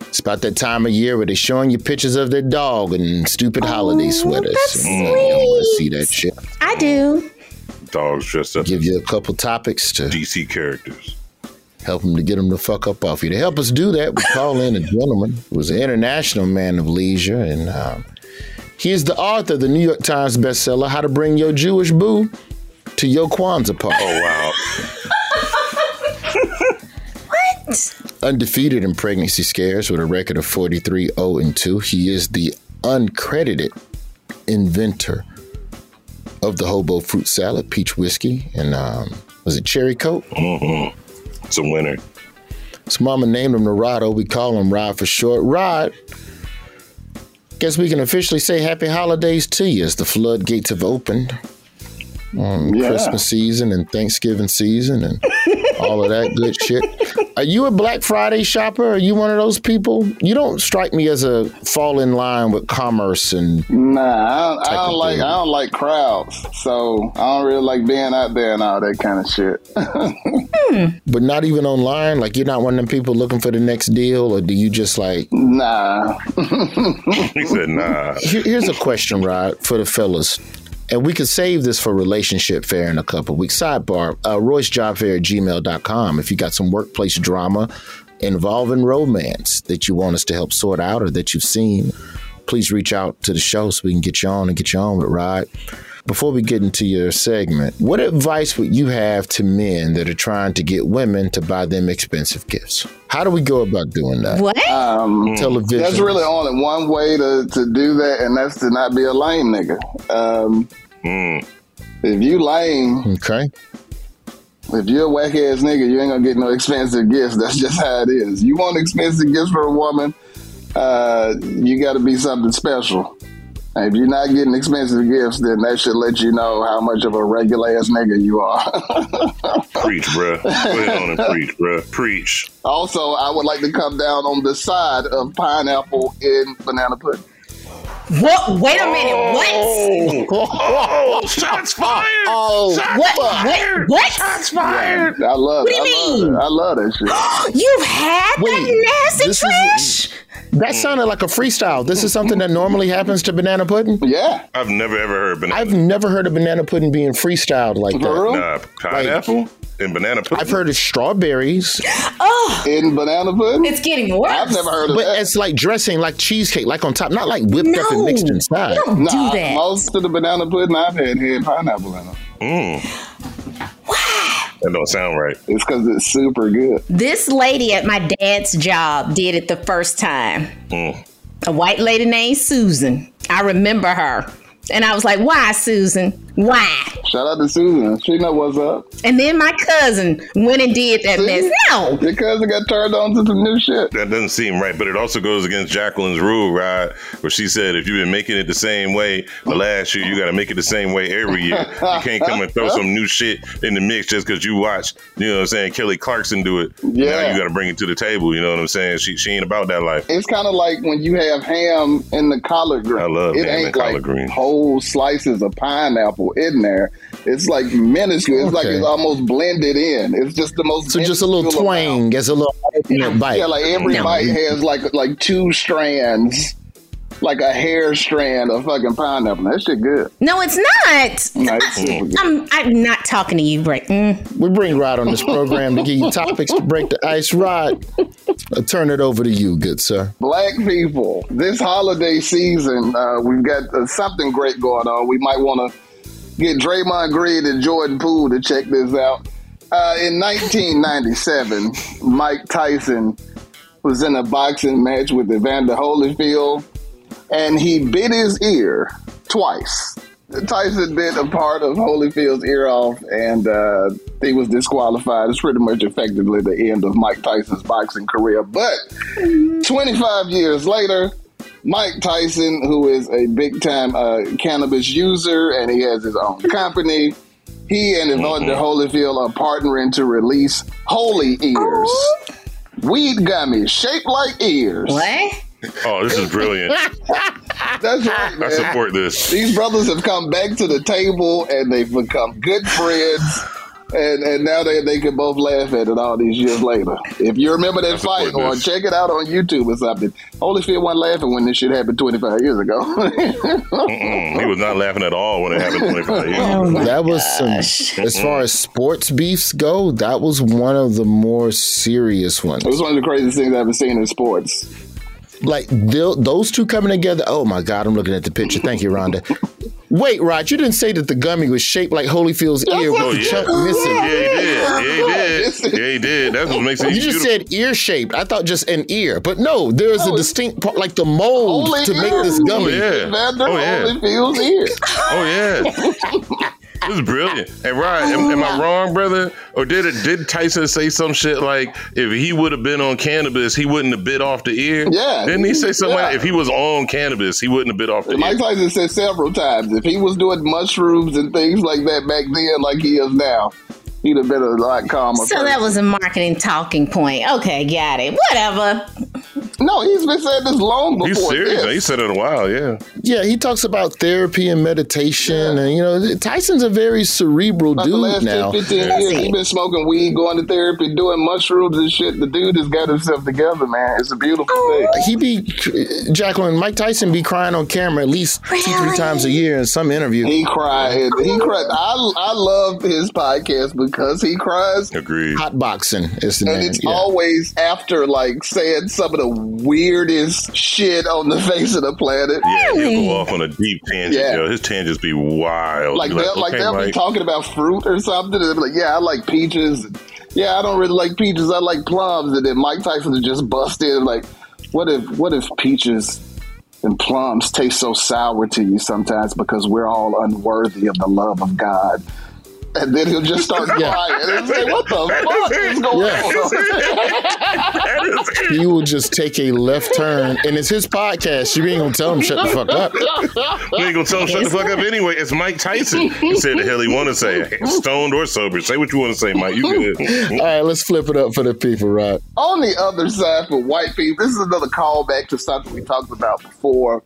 Speaker 2: it's about that time of year where they're showing you pictures of their dog and stupid holiday sweaters.
Speaker 4: that's
Speaker 2: And, uh, you don't want to see that shit.
Speaker 4: I do.
Speaker 3: Dogs dressed up
Speaker 2: Give you a couple topics to
Speaker 3: DC characters.
Speaker 2: help them to get them the fuck up off you. To help us do that, we call in a gentleman who is an international man of leisure, and um, he is the author of the New York Times bestseller "How to Bring Your Jewish Boo to Your Kwanzaa Party."
Speaker 3: Oh wow. What?
Speaker 2: Undefeated in pregnancy scares with a record of 43 0 and 2, he is the uncredited inventor of the hobo fruit salad, peach whiskey, and um, was it cherry coke?
Speaker 3: Mm-hmm. It's a winner.
Speaker 2: His mama named him Narado. We call him Rod for short. Rod, guess we can officially say happy holidays to you as the floodgates have opened on
Speaker 10: Yeah.
Speaker 2: Christmas season and Thanksgiving season and all of that good shit. Are you a Black Friday shopper? Are you one of those people? You don't strike me as a fall in line with commerce and
Speaker 10: Nah, I don't, I don't like
Speaker 2: thing.
Speaker 10: I don't like crowds, so I don't really like being out there and all that kind of shit. Hmm.
Speaker 2: but not even online. Like you're not one of them people looking for the next deal, or do you just like?
Speaker 10: Nah.
Speaker 3: He said, nah.
Speaker 2: Here- Here's a question, Rod, for the fellas. And we could save this for relationship fair in a couple weeks. Sidebar, uh, roycejobfair at gmail.com. If you got some workplace drama involving romance that you want us to help sort out or that you've seen, please reach out to the show so we can get you on and get you on with Rod. Before we get into your segment, what advice would you have to men that are trying to get women to buy them expensive gifts? How do we go about doing that?
Speaker 4: What?
Speaker 10: Um,
Speaker 2: Television.
Speaker 10: There's really only one way to, to do that, and that's to not be a lame nigga. Um,
Speaker 3: Mm.
Speaker 10: if you lame,
Speaker 2: Okay.
Speaker 10: if you're a whack ass nigga, you ain't gonna get no expensive gifts. That's just how it is. You want expensive gifts for a woman, uh, you got to be something special. And if you're not getting expensive gifts, then that should let you know how much of a regular ass nigga you are.
Speaker 3: Preach, bruh. Go ahead on and preach, bruh. Preach.
Speaker 10: also, I would like to come down on the side of pineapple in banana pudding.
Speaker 4: What? Wait a minute. What?
Speaker 3: Oh, shots fired!
Speaker 2: Oh,
Speaker 4: What? What? What?
Speaker 10: I love
Speaker 4: What do you
Speaker 10: I
Speaker 4: mean?
Speaker 10: Love it. I love that shit.
Speaker 4: You've had
Speaker 2: Wait,
Speaker 4: that nasty
Speaker 2: this is-
Speaker 4: trash?
Speaker 2: That sounded like a freestyle. This is something that normally happens to banana pudding.
Speaker 10: Yeah.
Speaker 3: I've never ever heard banana.
Speaker 2: I've never heard of banana pudding being freestyled like
Speaker 10: For
Speaker 2: that.
Speaker 3: nah, pineapple and banana pudding.
Speaker 2: I've heard of strawberries,
Speaker 4: Oh,
Speaker 10: In banana pudding?
Speaker 4: it's getting worse.
Speaker 10: I've never heard of
Speaker 2: but
Speaker 10: that.
Speaker 2: it's like dressing, like cheesecake, like on top, not like whipped up and mixed inside.
Speaker 4: You don't
Speaker 10: Nah,
Speaker 4: do that.
Speaker 10: most of the banana pudding I've had had pineapple in them.
Speaker 3: Mm. That don't sound right.
Speaker 10: It's because it's super good.
Speaker 4: This lady at my dad's job did it the first time.
Speaker 3: Mm.
Speaker 4: A white lady named Susan. I remember her. And I was like, why, Susan? Why?
Speaker 10: Shout out to Susan. She know what's up.
Speaker 4: And then my cousin went and did that
Speaker 10: See?
Speaker 4: mess. No.
Speaker 10: Your cousin got turned on to some new shit.
Speaker 3: That doesn't seem right, but it also goes against Jacqueline's rule, right? Where she said if you've been making it the same way the last year, you got to make it the same way every year. You can't come and throw some new shit in the mix just because you watched, you know what I'm saying, Kelly Clarkson do it. Yeah. Now
Speaker 10: Yeah.
Speaker 3: you got to bring it to the table. You know what I'm saying? She she ain't about that life.
Speaker 10: It's kind of like when you have ham in the collard green.
Speaker 3: I love
Speaker 10: it
Speaker 3: ham
Speaker 10: ain't
Speaker 3: and collard
Speaker 10: like
Speaker 3: greens.
Speaker 10: whole slices of pineapple in there. It's like minuscule. It's like it's almost blended in. It's just the most.
Speaker 2: So just a little
Speaker 10: minuscule amount.
Speaker 2: twang, as a little alternate bite.
Speaker 10: Yeah, like every
Speaker 2: No.
Speaker 10: bite has like like two strands like a hair strand of fucking pineapple. That shit good.
Speaker 4: No, it's not.
Speaker 10: No, it's super good.
Speaker 4: I'm I'm not talking to you, Rick. Mm.
Speaker 2: We bring Rod on this program to give you topics to break the ice. Rod, I'll turn it over to you, good sir.
Speaker 10: Black people, this holiday season, uh, we've got uh, something great going on. We might want to get Draymond Green and Jordan Poole to check this out. Uh, in 1997, Mike Tyson was in a boxing match with Evander Holyfield, and he bit his ear twice. Tyson bit a part of Holyfield's ear off, and uh, he was disqualified. It's pretty much effectively the end of Mike Tyson's boxing career. But 25 years later, Mike Tyson, who is a big time uh, cannabis user and he has his own company, he and Evander Holyfield are partnering to release Holy Ears. Weed gummies shaped like ears.
Speaker 4: What?
Speaker 3: Oh, this is brilliant.
Speaker 10: That's right, man.
Speaker 3: I support this.
Speaker 10: These brothers have come back to the table and they've become good friends. And, and now they, they can both laugh at it all these years later. If you remember that
Speaker 3: support
Speaker 10: fight, or check it out on YouTube or something. Holyfield wasn't laughing when this shit happened 25 years ago.
Speaker 3: He was not laughing at all when it happened 25 years
Speaker 4: Oh
Speaker 3: ago.
Speaker 2: that was some, as far as sports beefs go, that was one of the more serious ones.
Speaker 10: it was one of the craziest things I've ever seen in sports.
Speaker 2: Like those two coming together. Oh my God, I'm looking at the picture. Thank you, Rhonda. Wait, Rod, you didn't say that the gummy was shaped like Holyfield's ear with
Speaker 3: Oh,
Speaker 2: the
Speaker 3: yeah.
Speaker 2: chunk
Speaker 3: Yeah,
Speaker 2: missing.
Speaker 3: he did. Yeah, he did. Yeah, he did. That's what makes it
Speaker 2: You just
Speaker 3: beautiful.
Speaker 2: said ear shaped. I thought just an ear, but no, there is a distinct part, like the mold
Speaker 10: Holy
Speaker 2: to make this
Speaker 10: ears.
Speaker 2: gummy.
Speaker 3: yeah.
Speaker 10: Evander
Speaker 3: Oh, yeah.
Speaker 10: Holyfield's ear.
Speaker 3: Oh yeah. This is brilliant. And Ryan, am, am I wrong, brother? Or did it did Tyson say some shit like if he would have been on cannabis, he wouldn't have bit off the ear?
Speaker 10: Yeah.
Speaker 3: Didn't he say something
Speaker 10: Yeah.
Speaker 3: like if he was on cannabis, he wouldn't have bit off the
Speaker 10: Mike
Speaker 3: ear?
Speaker 10: Tyson said several times if he was doing mushrooms and things like that back then, like he is now, he'd have been a lot calmer.
Speaker 4: So that was a marketing talking point. Okay, got it. Whatever.
Speaker 10: no, he's been saying this long before.
Speaker 3: He's serious.
Speaker 10: this.
Speaker 3: He said it a while, yeah.
Speaker 2: Yeah, he talks about therapy and meditation, and you know, Tyson's a very cerebral
Speaker 10: About the
Speaker 2: dude
Speaker 10: last
Speaker 2: now.
Speaker 10: 10, 15 years, he's been smoking weed, going to therapy, doing mushrooms and shit. The dude has got himself together, man. It's a beautiful oh. thing.
Speaker 2: He be Jacqueline. Mike Tyson be crying on camera at least two, three times a year in some interview.
Speaker 10: He cried. He cried. I, I love his podcast because he cries.
Speaker 3: Agreed.
Speaker 2: Hot boxing is the
Speaker 10: And
Speaker 2: name.
Speaker 10: it's
Speaker 2: yeah.
Speaker 10: always after like saying some of the weirdest shit on the face of the planet.
Speaker 3: Yeah, he'll go off on a deep tangent,
Speaker 10: Yeah.
Speaker 3: yo. His tangents be wild.
Speaker 10: Like
Speaker 3: Be
Speaker 10: they'll, like
Speaker 3: okay,
Speaker 10: they'll be talking about fruit or something, and they'll be like, "Yeah, I like peaches." Yeah, I don't really like peaches. I like plums. And then Mike Tyson would just bust in like, "What if what if peaches and plums taste so sour to you sometimes because we're all unworthy of the love of God?" And then he'll just start crying and say, "What the fuck is going on?"
Speaker 2: he will just take a left turn, and it's his podcast. You ain't gonna tell him shut the fuck up.
Speaker 3: We ain't gonna tell him shut the fuck up anyway. It's Mike Tyson. He said the hell he want to say, stoned or sober. Say what you want to say, Mike. You good?
Speaker 2: All right, let's flip it up for the people, right?
Speaker 10: On the other side, for white people, this is another callback to something we talked about before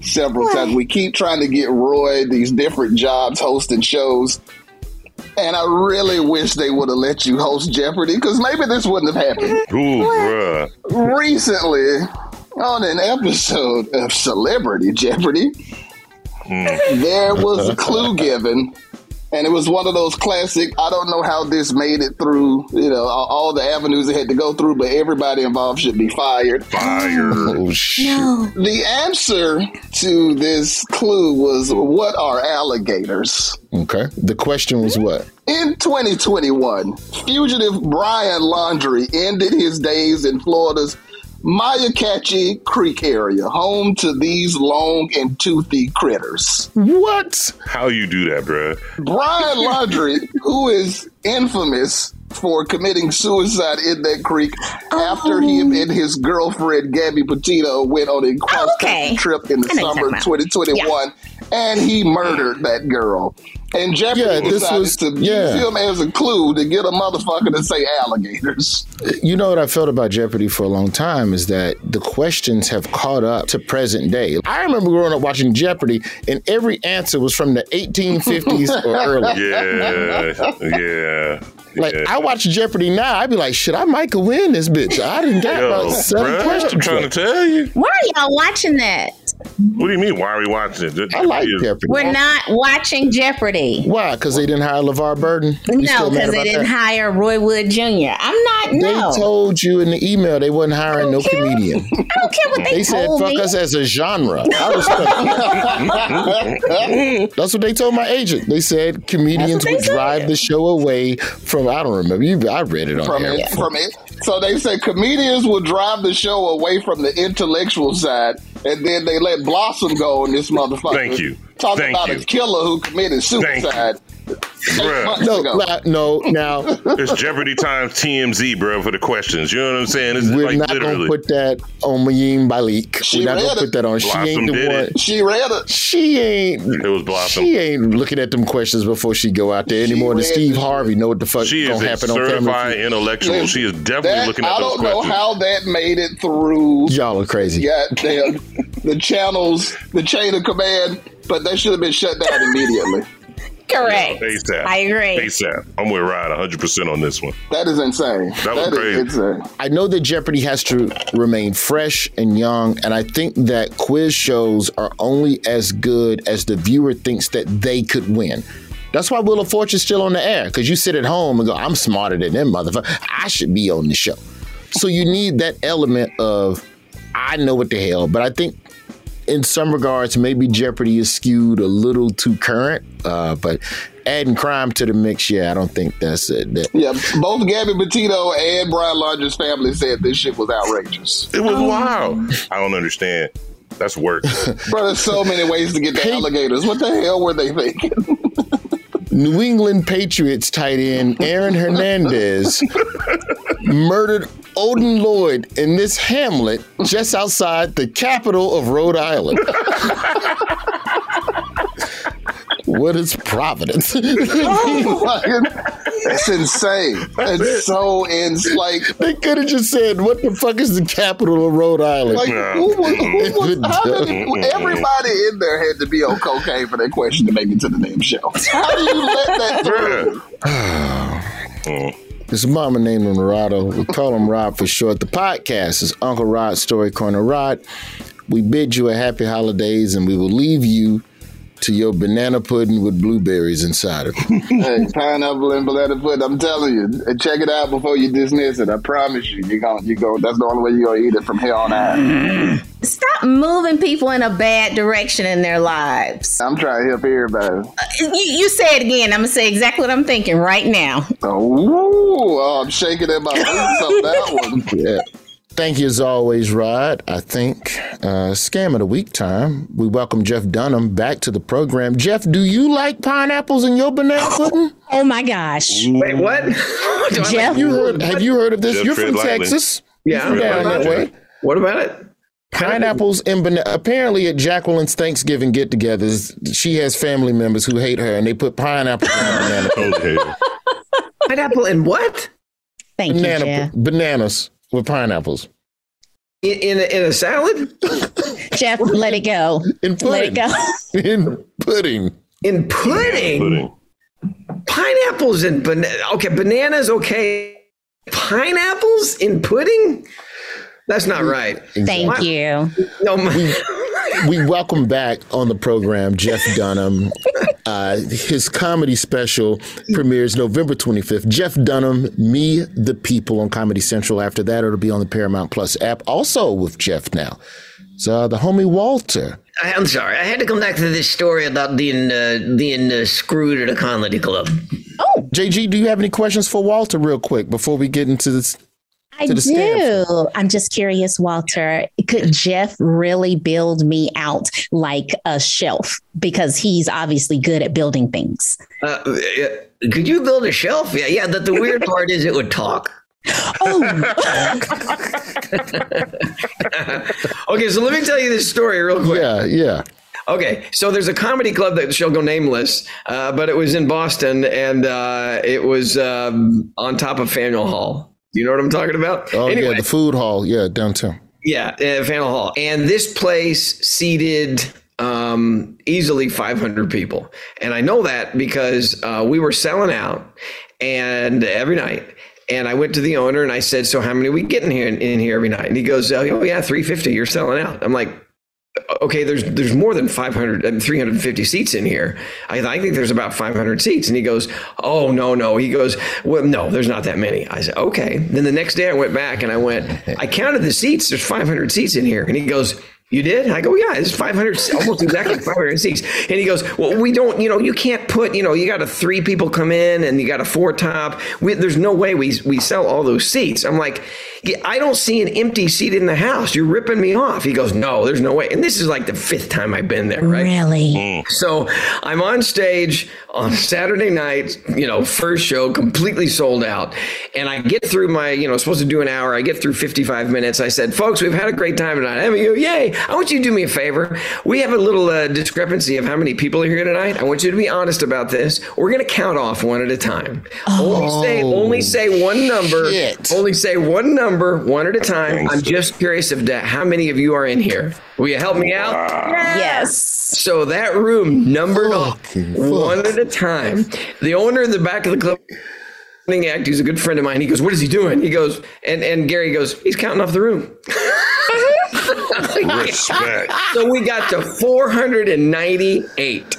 Speaker 10: several times. We keep trying to get Roy these different jobs hosting shows. And I really wish they would have let you host Jeopardy because maybe this wouldn't have happened.
Speaker 3: Ooh, bruh.
Speaker 10: Recently, on an episode of Celebrity Jeopardy, hmm. there was a clue given. And it was one of those classic, I don't know how this made it through, you know, all, all the avenues it had to go through, but everybody involved should be fired.
Speaker 3: Fire.
Speaker 2: Oh shit!
Speaker 10: The answer to this clue was what are alligators?
Speaker 2: Okay. The question was what?
Speaker 10: In 2021, fugitive Brian Laundrie ended his days in Florida's Mayakachi Creek area, home to these long and toothy critters.
Speaker 2: What?
Speaker 3: How you do that, bruh?
Speaker 10: Brian Laundrie, who is infamous for committing suicide in that creek after him and his girlfriend Gabby Petito went on a cross country
Speaker 4: Okay.
Speaker 10: trip in the summer
Speaker 4: you're
Speaker 10: of
Speaker 4: talking
Speaker 10: 2021, and he murdered that girl. And Jeopardy
Speaker 2: Yeah, this was-
Speaker 10: to
Speaker 2: yeah.
Speaker 10: use him as a clue to get a motherfucker to say alligators.
Speaker 2: You know what I felt about Jeopardy for a long time is that the questions have caught up to present day. I remember growing up watching Jeopardy, and every answer was from the 1850s or earlier.
Speaker 3: Yeah, yeah.
Speaker 2: Like
Speaker 3: yeah.
Speaker 2: I watch Jeopardy now, I'd be like, shit, I might could win this bitch. I didn't got
Speaker 3: Yo,
Speaker 2: about seven
Speaker 3: bruh, I'm
Speaker 2: questions.
Speaker 3: trying to tell you.
Speaker 4: Why are y'all watching that?
Speaker 3: What do you mean? Why are we watching it?
Speaker 2: I like Jeopardy.
Speaker 4: We're not watching Jeopardy.
Speaker 2: Why? Because they didn't hire LeVar Burton? You
Speaker 4: No, because they didn't
Speaker 2: that?
Speaker 4: hire Roy Wood Jr. I'm not.
Speaker 2: They
Speaker 4: No,
Speaker 2: told you in the email they wasn't hiring no comedian.
Speaker 4: I don't care what they,
Speaker 2: They said fuck
Speaker 4: me.
Speaker 2: us as a genre. I respect it. That's what they told my agent. They said comedians
Speaker 4: they
Speaker 2: would
Speaker 4: said.
Speaker 2: drive the show away from. I don't remember. You, I read it on
Speaker 10: from
Speaker 2: air.
Speaker 10: it, from it. So they said comedians will drive the show away from the intellectual side, and then they let Blossom go on this motherfucker.
Speaker 3: Thank you.
Speaker 10: Talk
Speaker 3: Thank
Speaker 10: about
Speaker 3: you.
Speaker 10: a killer who committed suicide.
Speaker 3: Bruh.
Speaker 2: No,
Speaker 10: ago.
Speaker 2: la- no. Now
Speaker 3: It's Jeopardy times TMZ, bro, for the questions. You know what I'm saying? This is
Speaker 2: we're
Speaker 3: like
Speaker 2: not
Speaker 3: literally.
Speaker 2: gonna put that on Mayim Bialik.
Speaker 10: She
Speaker 2: We're not gonna
Speaker 10: it.
Speaker 2: put that on. She ain't the one.
Speaker 3: it.
Speaker 10: She read it.
Speaker 2: She ain't.
Speaker 3: it was Blossom.
Speaker 2: She ain't looking at them questions before she go out there
Speaker 10: She
Speaker 2: anymore than Steve
Speaker 10: the
Speaker 2: Harvey know what the fuck
Speaker 3: She is
Speaker 2: gonna
Speaker 3: a
Speaker 2: happen on Family
Speaker 3: certified
Speaker 2: Feud.
Speaker 3: intellectual. She is definitely
Speaker 10: That,
Speaker 3: looking at
Speaker 10: I
Speaker 3: those
Speaker 10: don't know how that made it through.
Speaker 2: Y'all are crazy.
Speaker 10: Goddamn, the channels, the chain of command, but they should have been shut down immediately.
Speaker 4: Correct.
Speaker 3: ASAP.
Speaker 4: I agree.
Speaker 3: ASAP. I'm with Ryan 100% on this one.
Speaker 10: That is insane.
Speaker 3: That was crazy.
Speaker 10: insane.
Speaker 2: I know that Jeopardy has to remain fresh and young, and I think that quiz shows are only as good as the viewer thinks that they could win. That's why Wheel of Fortune's still on the air, because you sit at home and go, I'm smarter than them motherfucker. I should be on the show. So you need that element of, I know what the hell, but I think in some regards, maybe Jeopardy is skewed a little too current. Uh, but adding crime to the mix, yeah, I don't think that's it. That,
Speaker 10: Yeah, both Gabby Petito and Brian Laundrie's family said this shit was outrageous.
Speaker 3: It was wild. I don't understand. That's work.
Speaker 10: Bro, there's so many ways to get the alligators. What the hell were they thinking?
Speaker 2: New England Patriots tight end Aaron Hernandez murdered Odin Lloyd in this hamlet just outside the capital of Rhode Island. what is Providence?
Speaker 10: That's insane. It's so ins like
Speaker 2: they could have just said, "What the fuck is the capital of Rhode Island?"
Speaker 10: like who was, who was how many, everybody in there had to be on cocaine for that question to make it to the damn show. How do you let that through?
Speaker 3: Mm. Mm.
Speaker 2: His mama named him. We call him Rod for short. The podcast is Uncle Rod Story Corner. Rod, we bid you a happy holidays and we will leave you to your banana pudding with blueberries inside of it.
Speaker 10: hey, pineapple and banana pudding. I'm telling you, check it out before you dismiss it. I promise you, you're gonna, you go. That's the only way you're gonna eat it from here on out.
Speaker 4: Stop moving people in a bad direction in their lives.
Speaker 10: I'm trying to help everybody.
Speaker 4: Uh, you, you say it again. I'm gonna say exactly what I'm thinking right now.
Speaker 10: Oh, oh, I'm shaking in my boots on that one.
Speaker 2: Yeah. Thank you as always, Rod. I think uh, scam of the week time. We welcome Jeff Dunham back to the program. Jeff, do you like pineapples in your banana pudding?
Speaker 6: Oh my gosh.
Speaker 7: Wait, what?
Speaker 6: Jeff,
Speaker 2: You heard? Have you heard of this?
Speaker 3: Jeff
Speaker 2: You're from
Speaker 3: lightly.
Speaker 2: Texas.
Speaker 7: Yeah,
Speaker 2: You're from down
Speaker 7: what
Speaker 2: that way.
Speaker 7: What about it?
Speaker 2: Pineapples in banana. Apparently, at Jacqueline's Thanksgiving get-togethers, she has family members who hate her, and they put pineapples in banana.
Speaker 3: Okay.
Speaker 7: Pineapple and what?
Speaker 6: thank you, Jeff.
Speaker 2: bananas with pineapples
Speaker 7: In, in, a, in a salad?
Speaker 6: Jeff, let it go.
Speaker 2: in
Speaker 6: Let it
Speaker 2: pudding.
Speaker 6: go.
Speaker 2: in pudding.
Speaker 7: In pudding?
Speaker 3: Pudding.
Speaker 7: Pineapples and banana. Okay, bananas, okay. Pineapples in pudding? That's not mm. right.
Speaker 6: Thank
Speaker 7: What?
Speaker 6: you.
Speaker 7: No, my,
Speaker 2: we welcome back on the program Jeff Dunham. Uh, his comedy special premieres November 25th. Jeff Dunham, Me the People on Comedy Central. After that, it'll be on the Paramount Plus app. Also with Jeff now. So the homie Walter.
Speaker 11: I, I'm sorry. I had to come back to this story about being uh, being uh, screwed at a comedy club.
Speaker 2: Oh, JG, do you have any questions for Walter, real quick, before we get into this?
Speaker 6: I
Speaker 2: to the scam.
Speaker 6: do. I'm just curious, Walter. Could Jeff really build me out like a shelf? Because he's obviously good at building things.
Speaker 11: Uh, uh, could you build a shelf? Yeah, yeah. That the weird part is it would talk.
Speaker 6: Oh,
Speaker 7: okay, so let me tell you this story real quick.
Speaker 2: Yeah, yeah.
Speaker 7: Okay, so there's a comedy club that shall go nameless, uh, but it was in Boston and uh, it was um, on top of Faneuil Hall. You know what I'm talking about?
Speaker 2: Oh,
Speaker 7: anyway,
Speaker 2: yeah, the food hall. Yeah, downtown.
Speaker 7: yeah, uh, Faneuil Hall. And this place seated um, easily 500 people. And I know that because uh, we were selling out and every night. And I went to the owner and I said, "So how many we getting here in, in here every night?" And he goes, "Oh yeah, 350. You're selling out." I'm like, okay, there's there's more than 500, uh, 350 seats in here. I, I think there's about 500 seats. And he goes, oh, no, no. He goes, well, no, there's not that many. I said, okay. Then the next day I went back and I went, I counted the seats. There's 500 seats in here. And he goes, you did? I go, yeah, it's 500, almost exactly 500 seats. And he goes, well, we don't, you know, you can't put, you know, you got a three people come in and you got a four top. We, there's no way we, we sell all those seats. I'm like, I don't see an empty seat in the house. You're ripping me off. He goes, no, there's no way. And this is like the fifth time I've been there, right?
Speaker 6: Really?
Speaker 7: So I'm on stage on Saturday night, you know, first show, completely sold out. And I get through my, you know, supposed to do an hour. I get through 55 minutes. I said, folks, we've had a great time tonight. I mean, yay. I want you to do me a favor. We have a little uh, discrepancy of how many people are here tonight. I want you to be honest about this. We're going to count off one at a time. Only say, only say one number. Only say one number, one at a time. I'm just curious of that. How many of you are in here? Will you help me out?
Speaker 6: Yes.
Speaker 7: So that room numbered off one at a time. The owner in the back of the club act, he's a good friend of mine. He goes, What is he doing? He goes, and, and Gary goes, He's counting off the room.
Speaker 3: Respect.
Speaker 7: So we got to 498.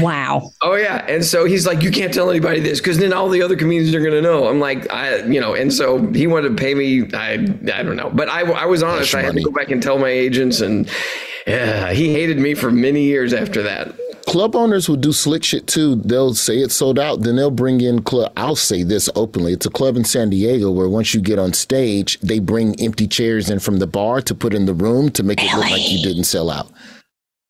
Speaker 6: Wow.
Speaker 7: Oh yeah, and so he's like, you can't tell anybody this because then all the other comedians are gonna know. I'm like, I, you know, and so he wanted to pay me. I, I don't know, but I, I was honest. I had to go back and tell my agents, and yeah, he hated me for many years after that.
Speaker 2: Club owners will do slick shit too. They'll say it's sold out, then they'll bring in club. I'll say this openly: it's a club in San Diego where once you get on stage, they bring empty chairs in from the bar to put in the room to make it look like you didn't sell out.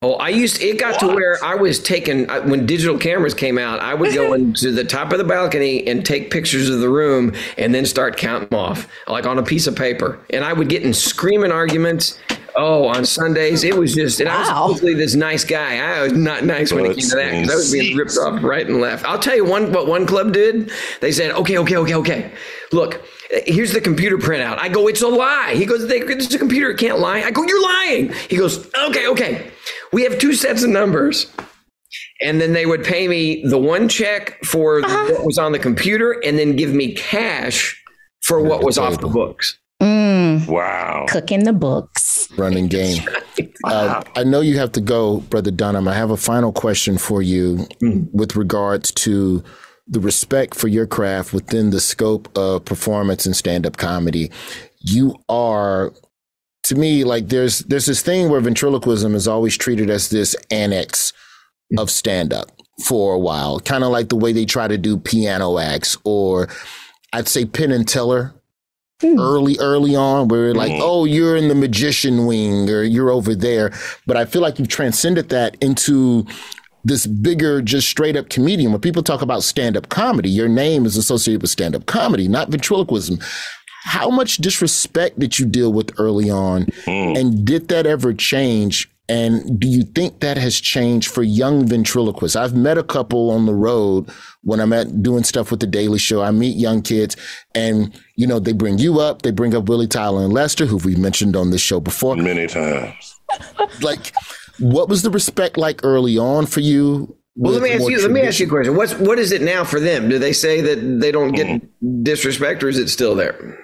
Speaker 7: Oh, I used it got to where I was taking I- when digital cameras came out. I would go into the top of the balcony and take pictures of the room, and then start counting off like on a piece of paper. And I would get in screaming arguments. Oh, on Sundays it was just, and I was supposedly this nice guy. I was not nice when it came to that because I was being ripped off right and left. I'll tell you one what one club did. They said, okay, okay, okay, okay. Look, here's the computer printout. I go, it's a lie. He goes, it's a computer. It can't lie. I go, you're lying. He goes, okay, okay. We have two sets of numbers. And then they would pay me the one check for uh-huh. what was on the computer and then give me cash for what was off the books.
Speaker 6: Mm.
Speaker 3: Wow.
Speaker 6: Cooking the books.
Speaker 2: running game. Uh, I know you have to go, Brother Dunham. I have a final question for you with regards to the respect for your craft within the scope of performance and stand up comedy. You are, to me, like there's there's this thing where ventriloquism is always treated as this annex of stand up for a while, kind of like the way they try to do piano acts, or I'd say Penn and Teller Hmm. early, early on, where like, mm-hmm. oh, you're in the magician wing or you're over there. But I feel like you've transcended that into this bigger, just straight up comedian. When people talk about stand up comedy, your name is associated with stand up comedy, not ventriloquism. How much disrespect did you deal with early on? Hmm. And did that ever change? And do you think that has changed for young ventriloquists? I've met a couple on the road when I'm at doing stuff with the Daily Show. I meet young kids and, you know, they bring you up, they bring up Willie Tyler and Lester, who we've mentioned on this show before.
Speaker 3: Many times.
Speaker 2: like, what was the respect like early on for you?
Speaker 7: Well, let me ask
Speaker 2: more
Speaker 7: you. Let me ask you a question. What's what is it now for them? Do they say that they don't get mm-hmm. disrespect, or is it still there?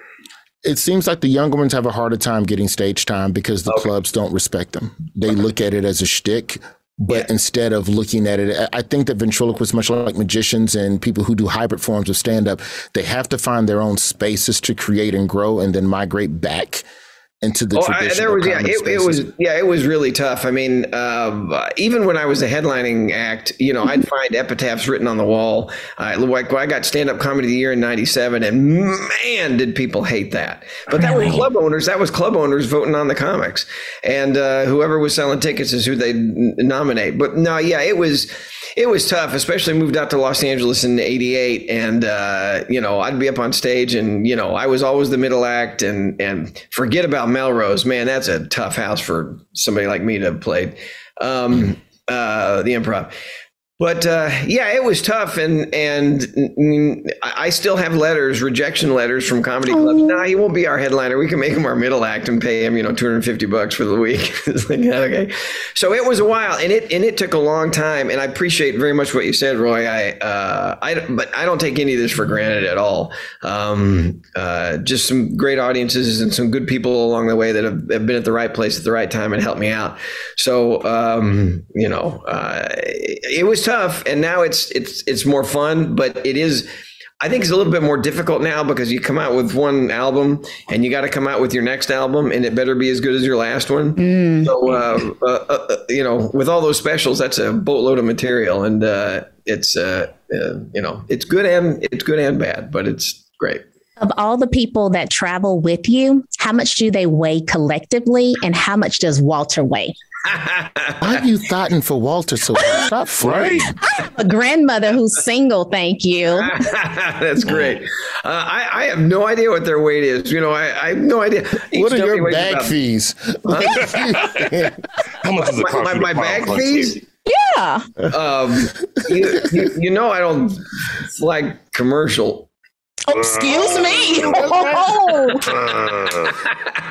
Speaker 2: It seems like the younger ones have a harder time getting stage time because the clubs don't respect them. They look at it as a shtick, but instead of looking at it, I I think that ventriloquists, much like magicians and people who do hybrid forms of stand up, they have to find their own spaces to create and grow and then migrate back into the
Speaker 7: Oh, I,
Speaker 2: traditional
Speaker 7: there was yeah,
Speaker 2: comedy
Speaker 7: it, it was yeah, it was really tough. I mean, um, even when I was a headlining act, you know, I'd find epitaphs written on the wall. Uh, like I got stand up comedy of the year in '97, and man, did people hate that. But that was club owners. That was club owners voting on the comics, and uh, whoever was selling tickets is who they nominate. But no, yeah, it was. It was tough, especially moved out to Los Angeles in '88, and uh, you know I'd be up on stage, and you know I was always the middle act, and and forget about Melrose, man, that's a tough house for somebody like me to have played um, uh, the improv. But uh, yeah, it was tough, and and I still have letters, rejection letters from comedy clubs. Nah, he won't be our headliner. We can make him our middle act and pay him, you know, two hundred fifty bucks for the week. like okay. So it was a while, and it and it took a long time. And I appreciate very much what you said, Roy. I, uh, I, but I don't take any of this for granted at all. Um, uh, just some great audiences and some good people along the way that have, have been at the right place at the right time and helped me out. So um, you know, uh, it, it was tough, and now it's it's it's more fun, but it is. I think it's a little bit more difficult now because you come out with one album and you got to come out with your next album and it better be as good as your last one. So, uh, uh, uh, you know, with all those specials, that's a boatload of material and uh, it's, uh, uh, you know, it's good and it's good and bad, but it's great.
Speaker 6: Of all the people that travel with you, how much do they weigh collectively and how much does Walter weigh?
Speaker 2: Why are you thoughting for Walter so much? Stop flirting.
Speaker 6: A grandmother who's single, thank you.
Speaker 7: That's great. Uh, I, I have no idea what their weight is. You know, I, I have no idea. Each
Speaker 2: What are
Speaker 7: dummy
Speaker 2: your bag
Speaker 7: about-
Speaker 2: fees?
Speaker 3: How much does it
Speaker 7: My,
Speaker 3: cost
Speaker 7: my,
Speaker 3: you
Speaker 7: my bag
Speaker 3: punch
Speaker 7: fees?
Speaker 6: Yeah.
Speaker 7: Um, you, you, you know, I don't like commercial.
Speaker 6: Oh, excuse me. Oh,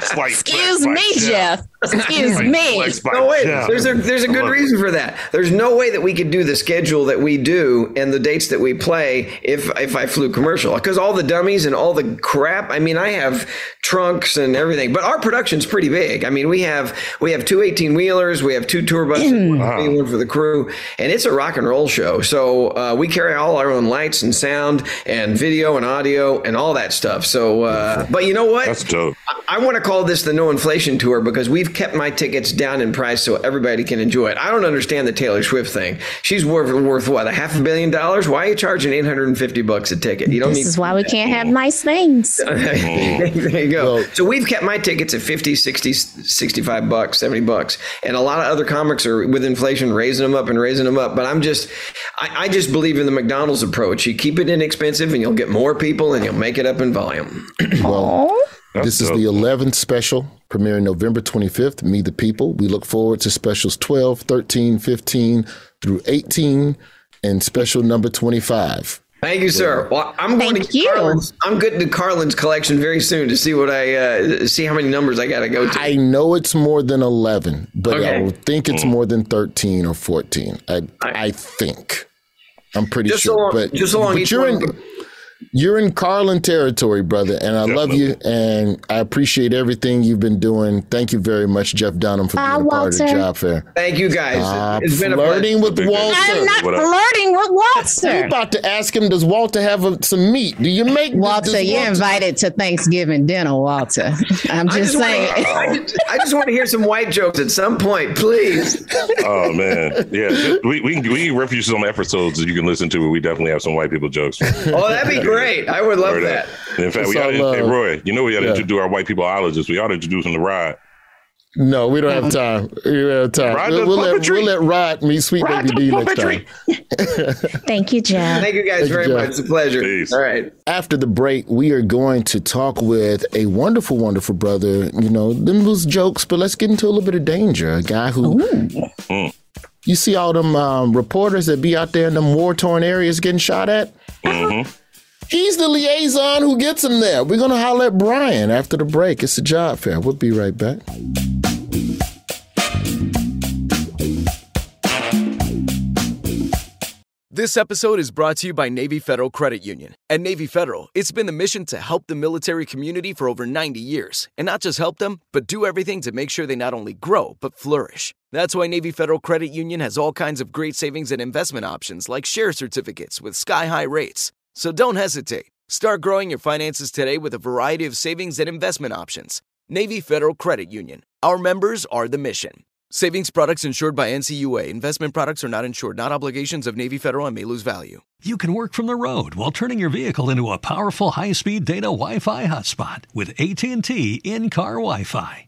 Speaker 3: Slight
Speaker 6: excuse me, Jeff. Excuse me.
Speaker 7: No way.
Speaker 3: Jeff.
Speaker 7: There's a there's a
Speaker 3: I
Speaker 7: good reason for that. There's no way that we could do the schedule that we do and the dates that we play if if I flew commercial because all the dummies and all the crap. I mean, I have trunks and everything, but our production's pretty big. I mean, we have we have two 18 wheelers, we have two tour buses, one for one for the crew, and it's a rock and roll show. So uh, we carry all our own lights and sound and video and audio and all that stuff. So, uh, but you know what?
Speaker 3: That's dope.
Speaker 7: I want to call this the no inflation tour because we've kept my tickets down in price so everybody can enjoy it. I don't understand the Taylor Swift thing. She's worth worth what a half a billion dollars. Why are you charging eight hundred and fifty bucks a ticket? You don't
Speaker 6: This
Speaker 7: need.
Speaker 6: is why we can't have nice things.
Speaker 7: there you go.
Speaker 2: Well-
Speaker 7: so we've kept my tickets at 50, 60, 65 bucks, 70 bucks. And a lot of other comics are with inflation raising them up and raising them up. But I'm just, I, I just believe in the McDonald's approach. You keep it inexpensive and you'll get more people and you'll make it up in volume.
Speaker 2: Well,
Speaker 3: That's
Speaker 2: this is
Speaker 3: dope.
Speaker 2: the 11th special, premiering November 25th. Me, the People. We look forward to specials 12, 13, 15 through 18, and special number 25.
Speaker 7: Thank you, sir. Well, I'm going
Speaker 6: Thank
Speaker 7: to
Speaker 6: you.
Speaker 7: Carlin's, I'm getting to Carlin's collection very soon to see what I uh, see how many numbers I got to go to.
Speaker 2: I know it's more than 11, but I
Speaker 7: Okay.
Speaker 2: will think it's more than 13 or 14. I, I think. I'm pretty
Speaker 7: Just
Speaker 2: sure.
Speaker 7: so long-
Speaker 2: but
Speaker 7: just so long
Speaker 2: but
Speaker 7: each
Speaker 2: you're
Speaker 7: one-
Speaker 2: in, you're in Carlin territory, brother, and I love you, and I appreciate everything you've been doing. Thank you very much, Jeff Dunham, for being
Speaker 6: Bye,
Speaker 2: a part of the job fair.
Speaker 7: Thank you guys.
Speaker 2: Stop
Speaker 7: it's been a pleasure.
Speaker 2: flirting with
Speaker 3: Big good.
Speaker 2: Walter.
Speaker 6: I'm not flirting with
Speaker 2: I'm
Speaker 6: Walter.
Speaker 2: about to ask him, does Walter have a, some meat? Do you make
Speaker 6: Walter,
Speaker 2: does
Speaker 6: you're
Speaker 2: Walter-
Speaker 6: invited to Thanksgiving dinner, Walter. I'm just
Speaker 7: just,
Speaker 6: saying.
Speaker 7: want, I, just, I just want to hear some white jokes at some point, please.
Speaker 3: Oh man, yeah. We we we refuge some episodes that you can listen to where we definitely have some white people jokes.
Speaker 7: Oh, that'd be great. I would love
Speaker 3: Word
Speaker 7: that.
Speaker 3: in fact, we
Speaker 2: It's
Speaker 3: ought to, hey. Roy, you know we ought
Speaker 2: Yeah.
Speaker 3: to do our white peopleologist. We ought to introduce him to Rod.
Speaker 2: No, we don't have time. We don't have time.
Speaker 3: Rod
Speaker 2: We'll, we'll let, we'll let Rod meet Sweet
Speaker 3: Rod
Speaker 2: Baby D next time.
Speaker 6: Thank you, Jeff.
Speaker 7: Thank you guys
Speaker 2: Thank
Speaker 7: very
Speaker 2: Jeff.
Speaker 7: much. It's a pleasure.
Speaker 3: Peace.
Speaker 7: All right.
Speaker 2: After the break, we are going to talk with a wonderful, wonderful brother. You know, them was jokes, but let's get into a little bit of danger. A guy who.
Speaker 3: Mm.
Speaker 2: You see all them um, reporters that be out there in them war torn areas getting shot at?
Speaker 3: Mm-hmm.
Speaker 2: He's the liaison who gets him there. We're going to holler at Brian after the break. It's a job fair. We'll be right back.
Speaker 8: This episode is brought to you by Navy Federal Credit Union. At Navy Federal, it's been the mission to help the military community for over 90 years. And not just help them, but do everything to make sure they not only grow, but flourish. That's why Navy Federal Credit Union has all kinds of great savings and investment options like share certificates with sky high rates. So don't hesitate. Start growing your finances today with a variety of savings and investment options. Navy Federal Credit Union. Our members are the mission. Savings products insured by NCUA. Investment products are not insured, not obligations of Navy Federal and may lose value.
Speaker 9: You can work from the road while turning your vehicle into a powerful high-speed data Wi-Fi hotspot with AT&T in-car Wi-Fi.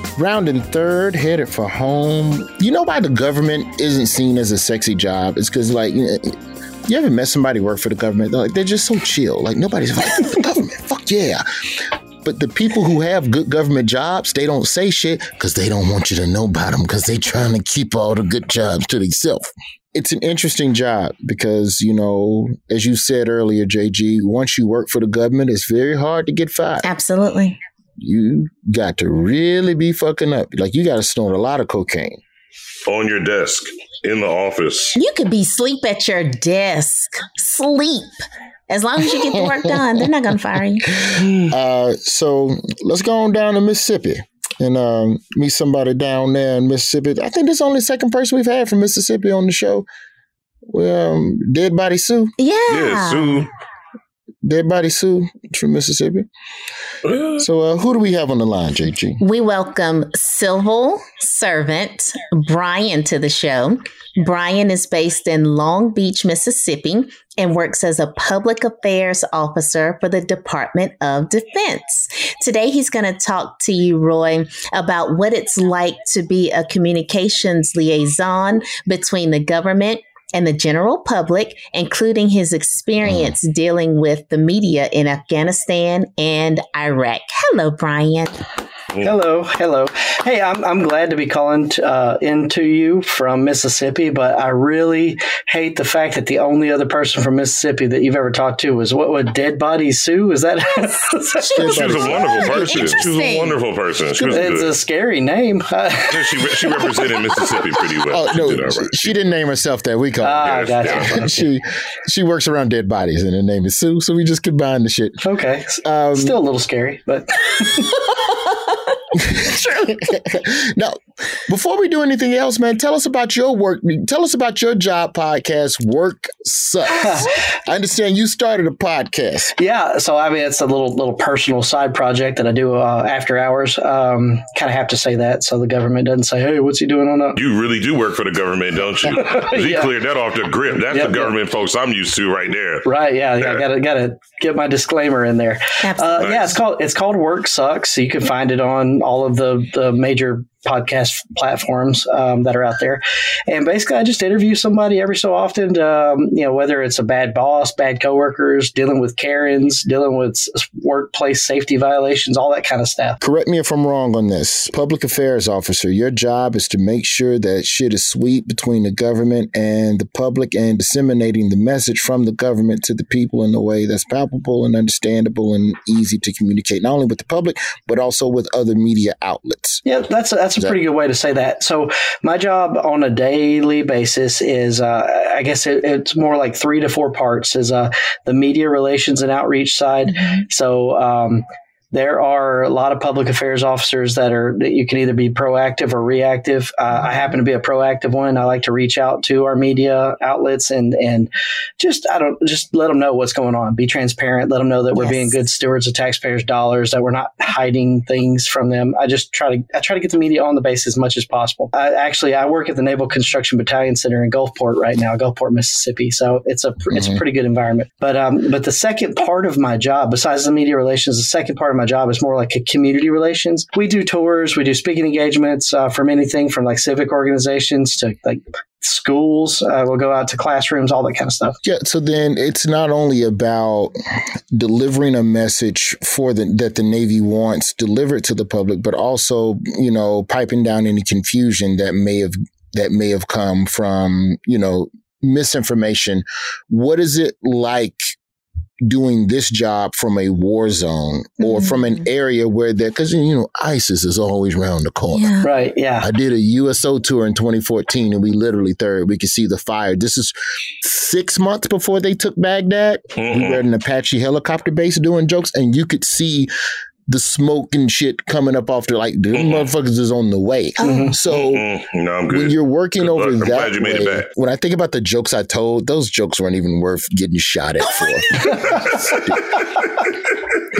Speaker 2: rounding third, headed for home. You know why the government isn't seen as a sexy job? It's because, like, you know, You ever met somebody work for the government? They're like they're just so chill. Like nobody's like the government. Fuck yeah. But the people who have good government jobs, they don't say shit because they don't want you to know about them because they trying to keep all the good jobs to themselves. It's an interesting job because, you know, as you said earlier, JG, once you work for the government, it's very hard to get fired.
Speaker 4: Absolutely.
Speaker 2: You got to really be fucking up. Like you got to snort a lot of cocaine.
Speaker 3: On your desk, in the office.
Speaker 4: You could be sleep at your desk. Sleep. As long as you get the work done, they're not going to fire you.
Speaker 2: Uh, so let's go on down to Mississippi and um, meet somebody down there in Mississippi. I think this is only the second person we've had from Mississippi on the show. Well, um, Dead Body Sue.
Speaker 4: Yeah.
Speaker 3: Yeah, Sue.
Speaker 2: Dead Body Sue from Mississippi. So uh, who do we have on the line, JG?
Speaker 4: We welcome civil servant Brian to the show. Brian is based in Long Beach, Mississippi, and works as a public affairs officer for the Department of Defense. Today, he's going to talk to you, Roy, about what it's like to be a communications liaison between the government and the general public, including his experience dealing with the media in Afghanistan and Iraq. Hello, Brian.
Speaker 12: Hello, hello. Hey, I'm, I'm glad to be calling t- uh, into you from Mississippi, but I really hate the fact that the only other person from Mississippi that you've ever talked to was what would Dead Body Sue? Is that?
Speaker 3: She was a wonderful person. She was a wonderful person. She was
Speaker 12: it's
Speaker 3: good.
Speaker 12: a scary name.
Speaker 3: She, she represented Mississippi pretty well.
Speaker 2: Oh
Speaker 3: She
Speaker 2: no,
Speaker 3: did all
Speaker 2: she,
Speaker 3: right.
Speaker 2: she didn't name herself that. We call
Speaker 12: Ah,
Speaker 2: her.
Speaker 12: gotcha.
Speaker 2: she she works around dead bodies, and her name is Sue. So we just combined the shit.
Speaker 12: Okay,
Speaker 2: Um,
Speaker 12: still a little scary, but
Speaker 2: now, before we do anything else, man, tell us about your work. Tell us about your job podcast, Work Sucks. I understand you started a podcast.
Speaker 12: Yeah, so I mean, it's a little little personal side project that I do uh, after hours. Um, kind of have to say that so the government doesn't say, "Hey, what's he doing on that?"
Speaker 3: You really do work for the government, don't you? He
Speaker 12: Yeah.
Speaker 3: cleared that off the grip. That's
Speaker 12: Yep,
Speaker 3: the government folks I'm used to right there.
Speaker 12: Right? Yeah, yeah. I gotta gotta get my disclaimer in there. Uh, Yeah, it's called it's called Work Sucks. You can find it on all of the the major podcast platforms um, that are out there. And basically, I just interview somebody every so often. Um, you know, whether it's a bad boss, bad coworkers, dealing with Karens, dealing with workplace safety violations, all that kind of stuff.
Speaker 2: Correct me if I'm wrong on this. Public affairs officer, your job is to make sure that shit is sweet between the government and the public and disseminating the message from the government to the people in a way that's palpable and understandable and easy to communicate, not only with the public, but also with other media outlets.
Speaker 12: Yeah, that's a, that's a pretty good way to say that. So my job on a daily basis is, uh, I guess it, it's more like three to four parts. Is uh, the media relations and outreach side. So um, there are a lot of public affairs officers that are that you can either be proactive or reactive. Uh, I happen to be a proactive one. I like to reach out to our media outlets and and just I don't just let them know what's going on. Be transparent. Let them know that we're being good stewards of taxpayers' dollars. That we're not hiding things from them. I just try to I try to get the media on the base as much as possible. I, actually, I work at the Naval Construction Battalion Center in Gulfport right now, Gulfport, Mississippi. So it's a it's a pretty good environment. But um, but the second part of my job, besides the media relations, the second part of my job is more like a community relations. We do tours, we do speaking engagements uh, from anything from like civic organizations to like schools. Uh, we'll go out to classrooms, all that kind of stuff.
Speaker 2: Yeah, so then it's not only about delivering a message for the that the Navy wants delivered to the public, but also, you know, piping down any confusion that may have that may have come from, you know, misinformation. What is it like doing this job from a war zone or from an mm-hmm. area where there because you know ISIS is always around the corner.
Speaker 12: Right. Yeah.
Speaker 2: I did a USO tour in 2014 and we literally third we could see the fire. This is six months before they took Baghdad. We were mm-hmm. at an Apache helicopter base doing jokes and you could see the smoke and shit coming up off the like the mm-hmm. motherfuckers is on the way. Uh-huh. Mm-hmm. So mm-hmm.
Speaker 3: no, I'm good.
Speaker 2: when you're working
Speaker 3: Good
Speaker 2: over
Speaker 3: luck. I'm
Speaker 2: that
Speaker 3: glad you made it
Speaker 2: way,
Speaker 3: back.
Speaker 2: when I think about the jokes I told, those jokes weren't even worth getting shot at for.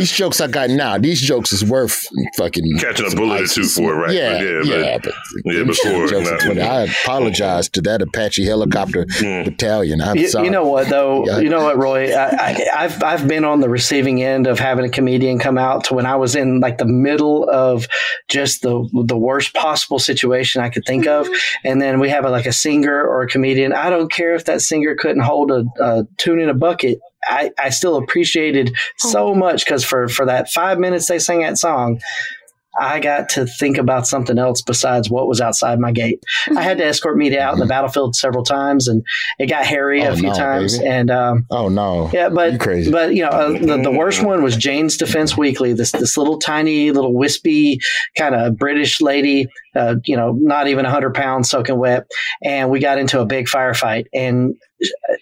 Speaker 2: these jokes I got now, these jokes is worth fucking
Speaker 3: Catching a bullet or two for it, right?
Speaker 2: Yeah,
Speaker 3: But yeah,
Speaker 2: yeah,
Speaker 3: but-
Speaker 2: but,
Speaker 3: yeah, before,
Speaker 2: jokes
Speaker 3: nah.
Speaker 2: I apologize to that Apache helicopter battalion. I'm
Speaker 12: You,
Speaker 2: sorry.
Speaker 12: you know what though?
Speaker 2: Yeah.
Speaker 12: You know what, Roy? I, I, I've I've been on the receiving end of having a comedian come out to when I was in like the middle of just the the worst possible situation I could think of, and then we have a, like a singer or a comedian. I don't care if that singer couldn't hold a, a tune in a bucket. I, I still appreciated so oh. much because for for that five minutes they sang that song. I got to think about something else besides what was outside my gate. I had to escort media out in the battlefield several times, and it got hairy
Speaker 2: Oh,
Speaker 12: a few
Speaker 2: no,
Speaker 12: times.
Speaker 2: baby.
Speaker 12: And um,
Speaker 2: oh no,
Speaker 12: yeah, but but you know uh, the, the worst one was Jane's Defense Weekly. This this little tiny little wispy kind of British lady, uh, you know, not even hundred pounds soaking wet, and we got into a big firefight, and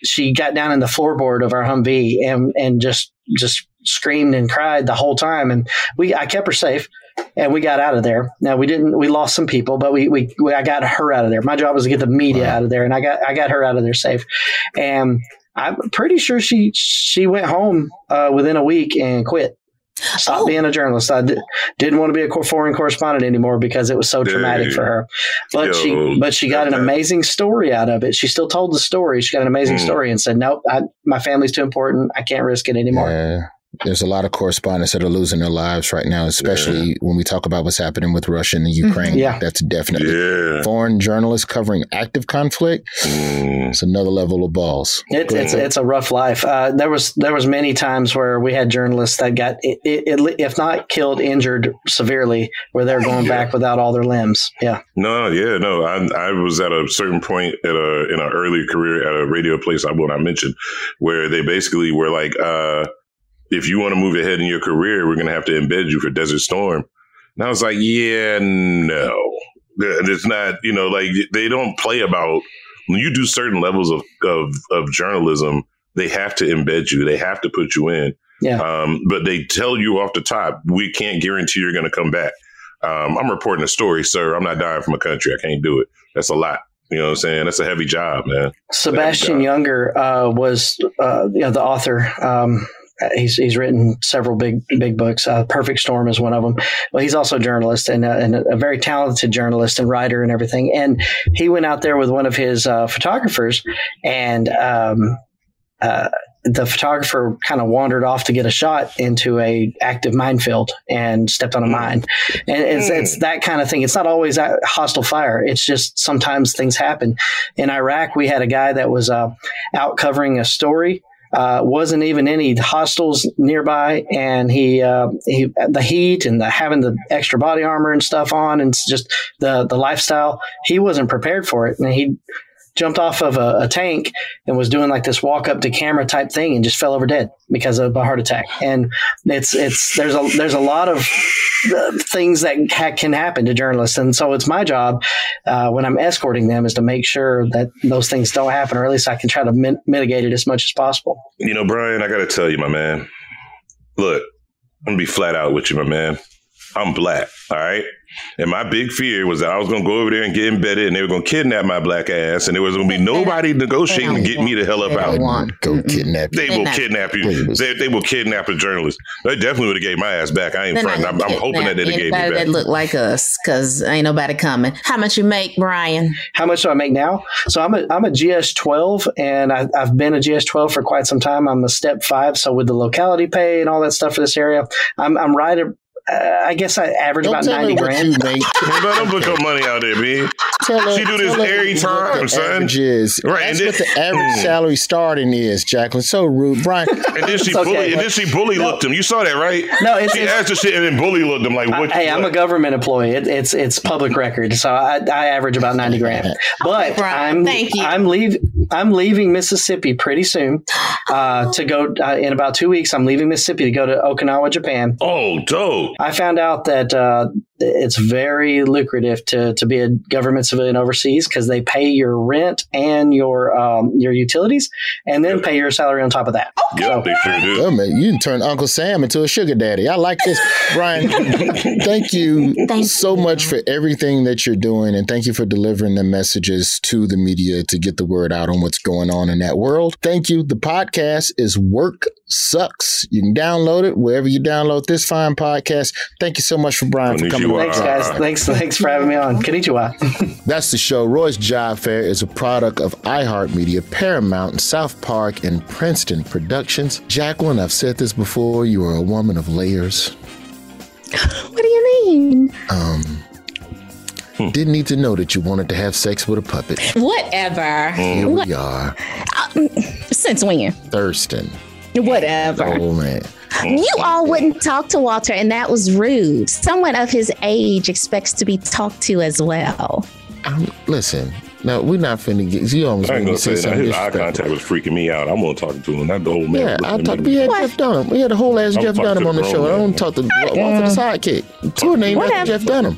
Speaker 12: she got down in the floorboard of our Humvee and and just just screamed and cried the whole time, and we I kept her safe. And we got out of there. Now we didn't. We lost some people, but we, we, we I got her out of there. My job was to get the media out of there, and I got I got her out of there safe. And I'm pretty sure she she went home uh, within a week and quit. Stopped being a journalist. I di- didn't want to be a foreign correspondent anymore because it was so traumatic for her. But
Speaker 3: Yo,
Speaker 12: she but she got an amazing story out of it. She still told the story. She got an amazing
Speaker 3: Mm.
Speaker 12: story and said, "Nope, I, my family's too important. I can't risk it anymore."
Speaker 2: Yeah. There's a lot of correspondents that are losing their lives right now, especially when we talk about what's happening with Russia and the Ukraine.
Speaker 12: Yeah.
Speaker 2: That's definitely
Speaker 3: Yeah.
Speaker 2: foreign journalists covering active conflict.
Speaker 3: Mm.
Speaker 2: It's another level of balls.
Speaker 12: It's it's it's a rough life. Uh, there was there was many times where we had journalists that got i i if not killed, injured severely, where they're going back without all their limbs. Yeah.
Speaker 3: No, yeah, no. I I was at a certain point at a in an early career at a radio place I will not mention, where they basically were like, uh, if you want to move ahead in your career, we're gonna have to embed you for Desert Storm. And I was like, yeah, no, it's not. You know, like they don't play about when you do certain levels of of of journalism. They have to embed you. They have to put you in.
Speaker 12: Yeah.
Speaker 3: Um, but they tell you off the top, we can't guarantee you're going to come back. Um, I'm reporting a story, sir. I'm not dying from a country. I can't do it. That's a lot. You know what I'm saying? That's a heavy job, man.
Speaker 12: Sebastian Junger uh, was uh, you know, the author. Um, he's he's written several big big books. Uh, Perfect Storm is one of them. Well, he's also a journalist and, a, and a very talented journalist and writer and everything. And he went out there with one of his uh, photographers, and um, uh, the photographer kind of wandered off to get a shot into a active minefield and stepped on a mine. And it's, it's that kind of thing. It's not always hostile fire. It's just sometimes things happen. In Iraq, we had a guy that was uh, out covering a story. Uh, wasn't even any hostels nearby, and he uh, he the heat and the having the extra body armor and stuff on, and just the the lifestyle. He wasn't prepared for it, and he jumped off of a, a tank and was doing like this walk up to camera type thing and just fell over dead because of a heart attack. And it's it's there's a there's a lot of uh, things that ha- can happen to journalists, and so it's my job uh, when I'm escorting them is to make sure that those things don't happen, or at least I can try to min- mitigate it as much as possible.
Speaker 3: You know, Brian, I got to tell you, my man. Look, I'm gonna be flat out with you, my man. I'm black, all right. And my big fear was that I was gonna go over there and get embedded, and they were gonna kidnap my black ass, and there was gonna be nobody negotiating to get me the hell up out.
Speaker 2: Go kidnap.
Speaker 3: They will kidnap you. They, they will kidnap a journalist. They definitely would have gave my ass back. I ain't
Speaker 4: They're
Speaker 3: fronting. I'm, I'm hoping that they'd have gave me
Speaker 4: Anybody
Speaker 3: back.
Speaker 4: that look like us, because ain't nobody coming. How much you make, Brian?
Speaker 12: How much do I make now? So I'm a I'm a GS twelve, and I, I've been a GS twelve for quite some time. I'm a step five, so with the locality pay and all that stuff for this area, I'm I'm right. At, uh, I guess I average
Speaker 2: Don't
Speaker 12: about ninety grand.
Speaker 2: you make.
Speaker 3: But don't put your money out there, man.
Speaker 2: Tell her,
Speaker 3: She do this
Speaker 2: tell her
Speaker 3: every
Speaker 2: what
Speaker 3: time,
Speaker 2: the
Speaker 3: son.
Speaker 2: average is.
Speaker 3: Right,
Speaker 2: That's
Speaker 3: and
Speaker 2: what
Speaker 3: then-
Speaker 2: the average
Speaker 3: Mm.
Speaker 2: salary starting is, Jacqueline. So rude, Brian.
Speaker 3: And then she
Speaker 12: It's okay,
Speaker 3: bully. And then she bully looked him. You saw that, right?
Speaker 12: No, it's-
Speaker 3: she
Speaker 12: it's-
Speaker 3: asked the shit and then bully looked him like, "What?"
Speaker 12: Hey, I'm a government employee. It, it's it's public record, so I, I average about ninety grand. But
Speaker 4: Brian,
Speaker 12: I'm
Speaker 4: thank you.
Speaker 12: I'm leave I'm leaving Mississippi pretty soon uh, to go uh, in about two weeks. I'm leaving Mississippi to go to Okinawa, Japan.
Speaker 3: Oh, dope.
Speaker 12: I found out that uh, it's very lucrative to, to be a government civilian overseas because they pay your rent and your um, your utilities, and then pay your salary on top of that.
Speaker 3: Yep, they sure do.
Speaker 2: Oh, man, you can turn Uncle Sam into a sugar daddy. I like this. Brian, thank you
Speaker 4: Thank
Speaker 2: so much for everything that you're doing. And thank you for delivering the messages to the media to get the word out on what's going on in that world. Thank you. The podcast is Work sucks. You can download it wherever you download this fine podcast. Thank you so much for Brian for coming.
Speaker 12: Thanks, guys. Thanks, thanks for having me on. Konnichiwa.
Speaker 2: That's the show. Roy's Job Fair is a product of iHeartMedia, Paramount, South Park, and Princeton Productions. Jacqueline, I've said this before. You are a woman of layers.
Speaker 4: what do you mean?
Speaker 2: Um, didn't need to know that you wanted to have sex with a puppet.
Speaker 4: Whatever.
Speaker 2: Here
Speaker 4: What-
Speaker 2: we are,
Speaker 4: uh, since when?
Speaker 2: Thurston.
Speaker 4: Whatever.
Speaker 2: Oh man.
Speaker 4: You all wouldn't talk to Walter, and that was rude. Someone of his age expects to be talked to as well.
Speaker 2: Um, listen, no, we're not finna get. You almost
Speaker 3: I ain't
Speaker 2: made
Speaker 3: gonna
Speaker 2: say
Speaker 3: say that. His eye contact was freaking me out. I'm gonna talk to him. Not the old man.
Speaker 2: Yeah, I
Speaker 3: looking at
Speaker 2: talked.
Speaker 3: me.
Speaker 2: We had Jeff Dunham. We had a whole ass
Speaker 3: I'm
Speaker 2: Jeff Dunham on the
Speaker 3: the
Speaker 2: show. I
Speaker 3: grown
Speaker 2: don't talk to Walter the sidekick. Tour name after Jeff Dunham.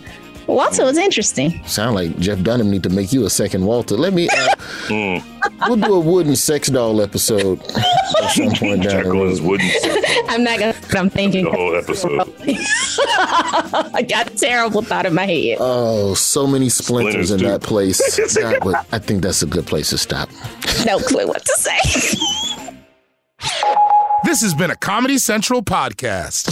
Speaker 4: Walter was interesting.
Speaker 2: Sound like Jeff Dunham need to make you a second Walter. Let me. Uh,
Speaker 3: Mm.
Speaker 2: we'll do a wooden sex doll episode at some point down the road.
Speaker 3: wooden
Speaker 4: I'm not gonna. I'm thinking.
Speaker 3: the whole episode.
Speaker 4: I got a terrible thought in my head.
Speaker 2: Oh, so many splinters,
Speaker 3: Splinters,
Speaker 2: in
Speaker 3: dude.
Speaker 2: that place. God, but I think that's a good place to stop.
Speaker 4: No clue what to say.
Speaker 1: This has been a Comedy Central podcast.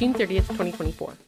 Speaker 13: June 30th, 2024.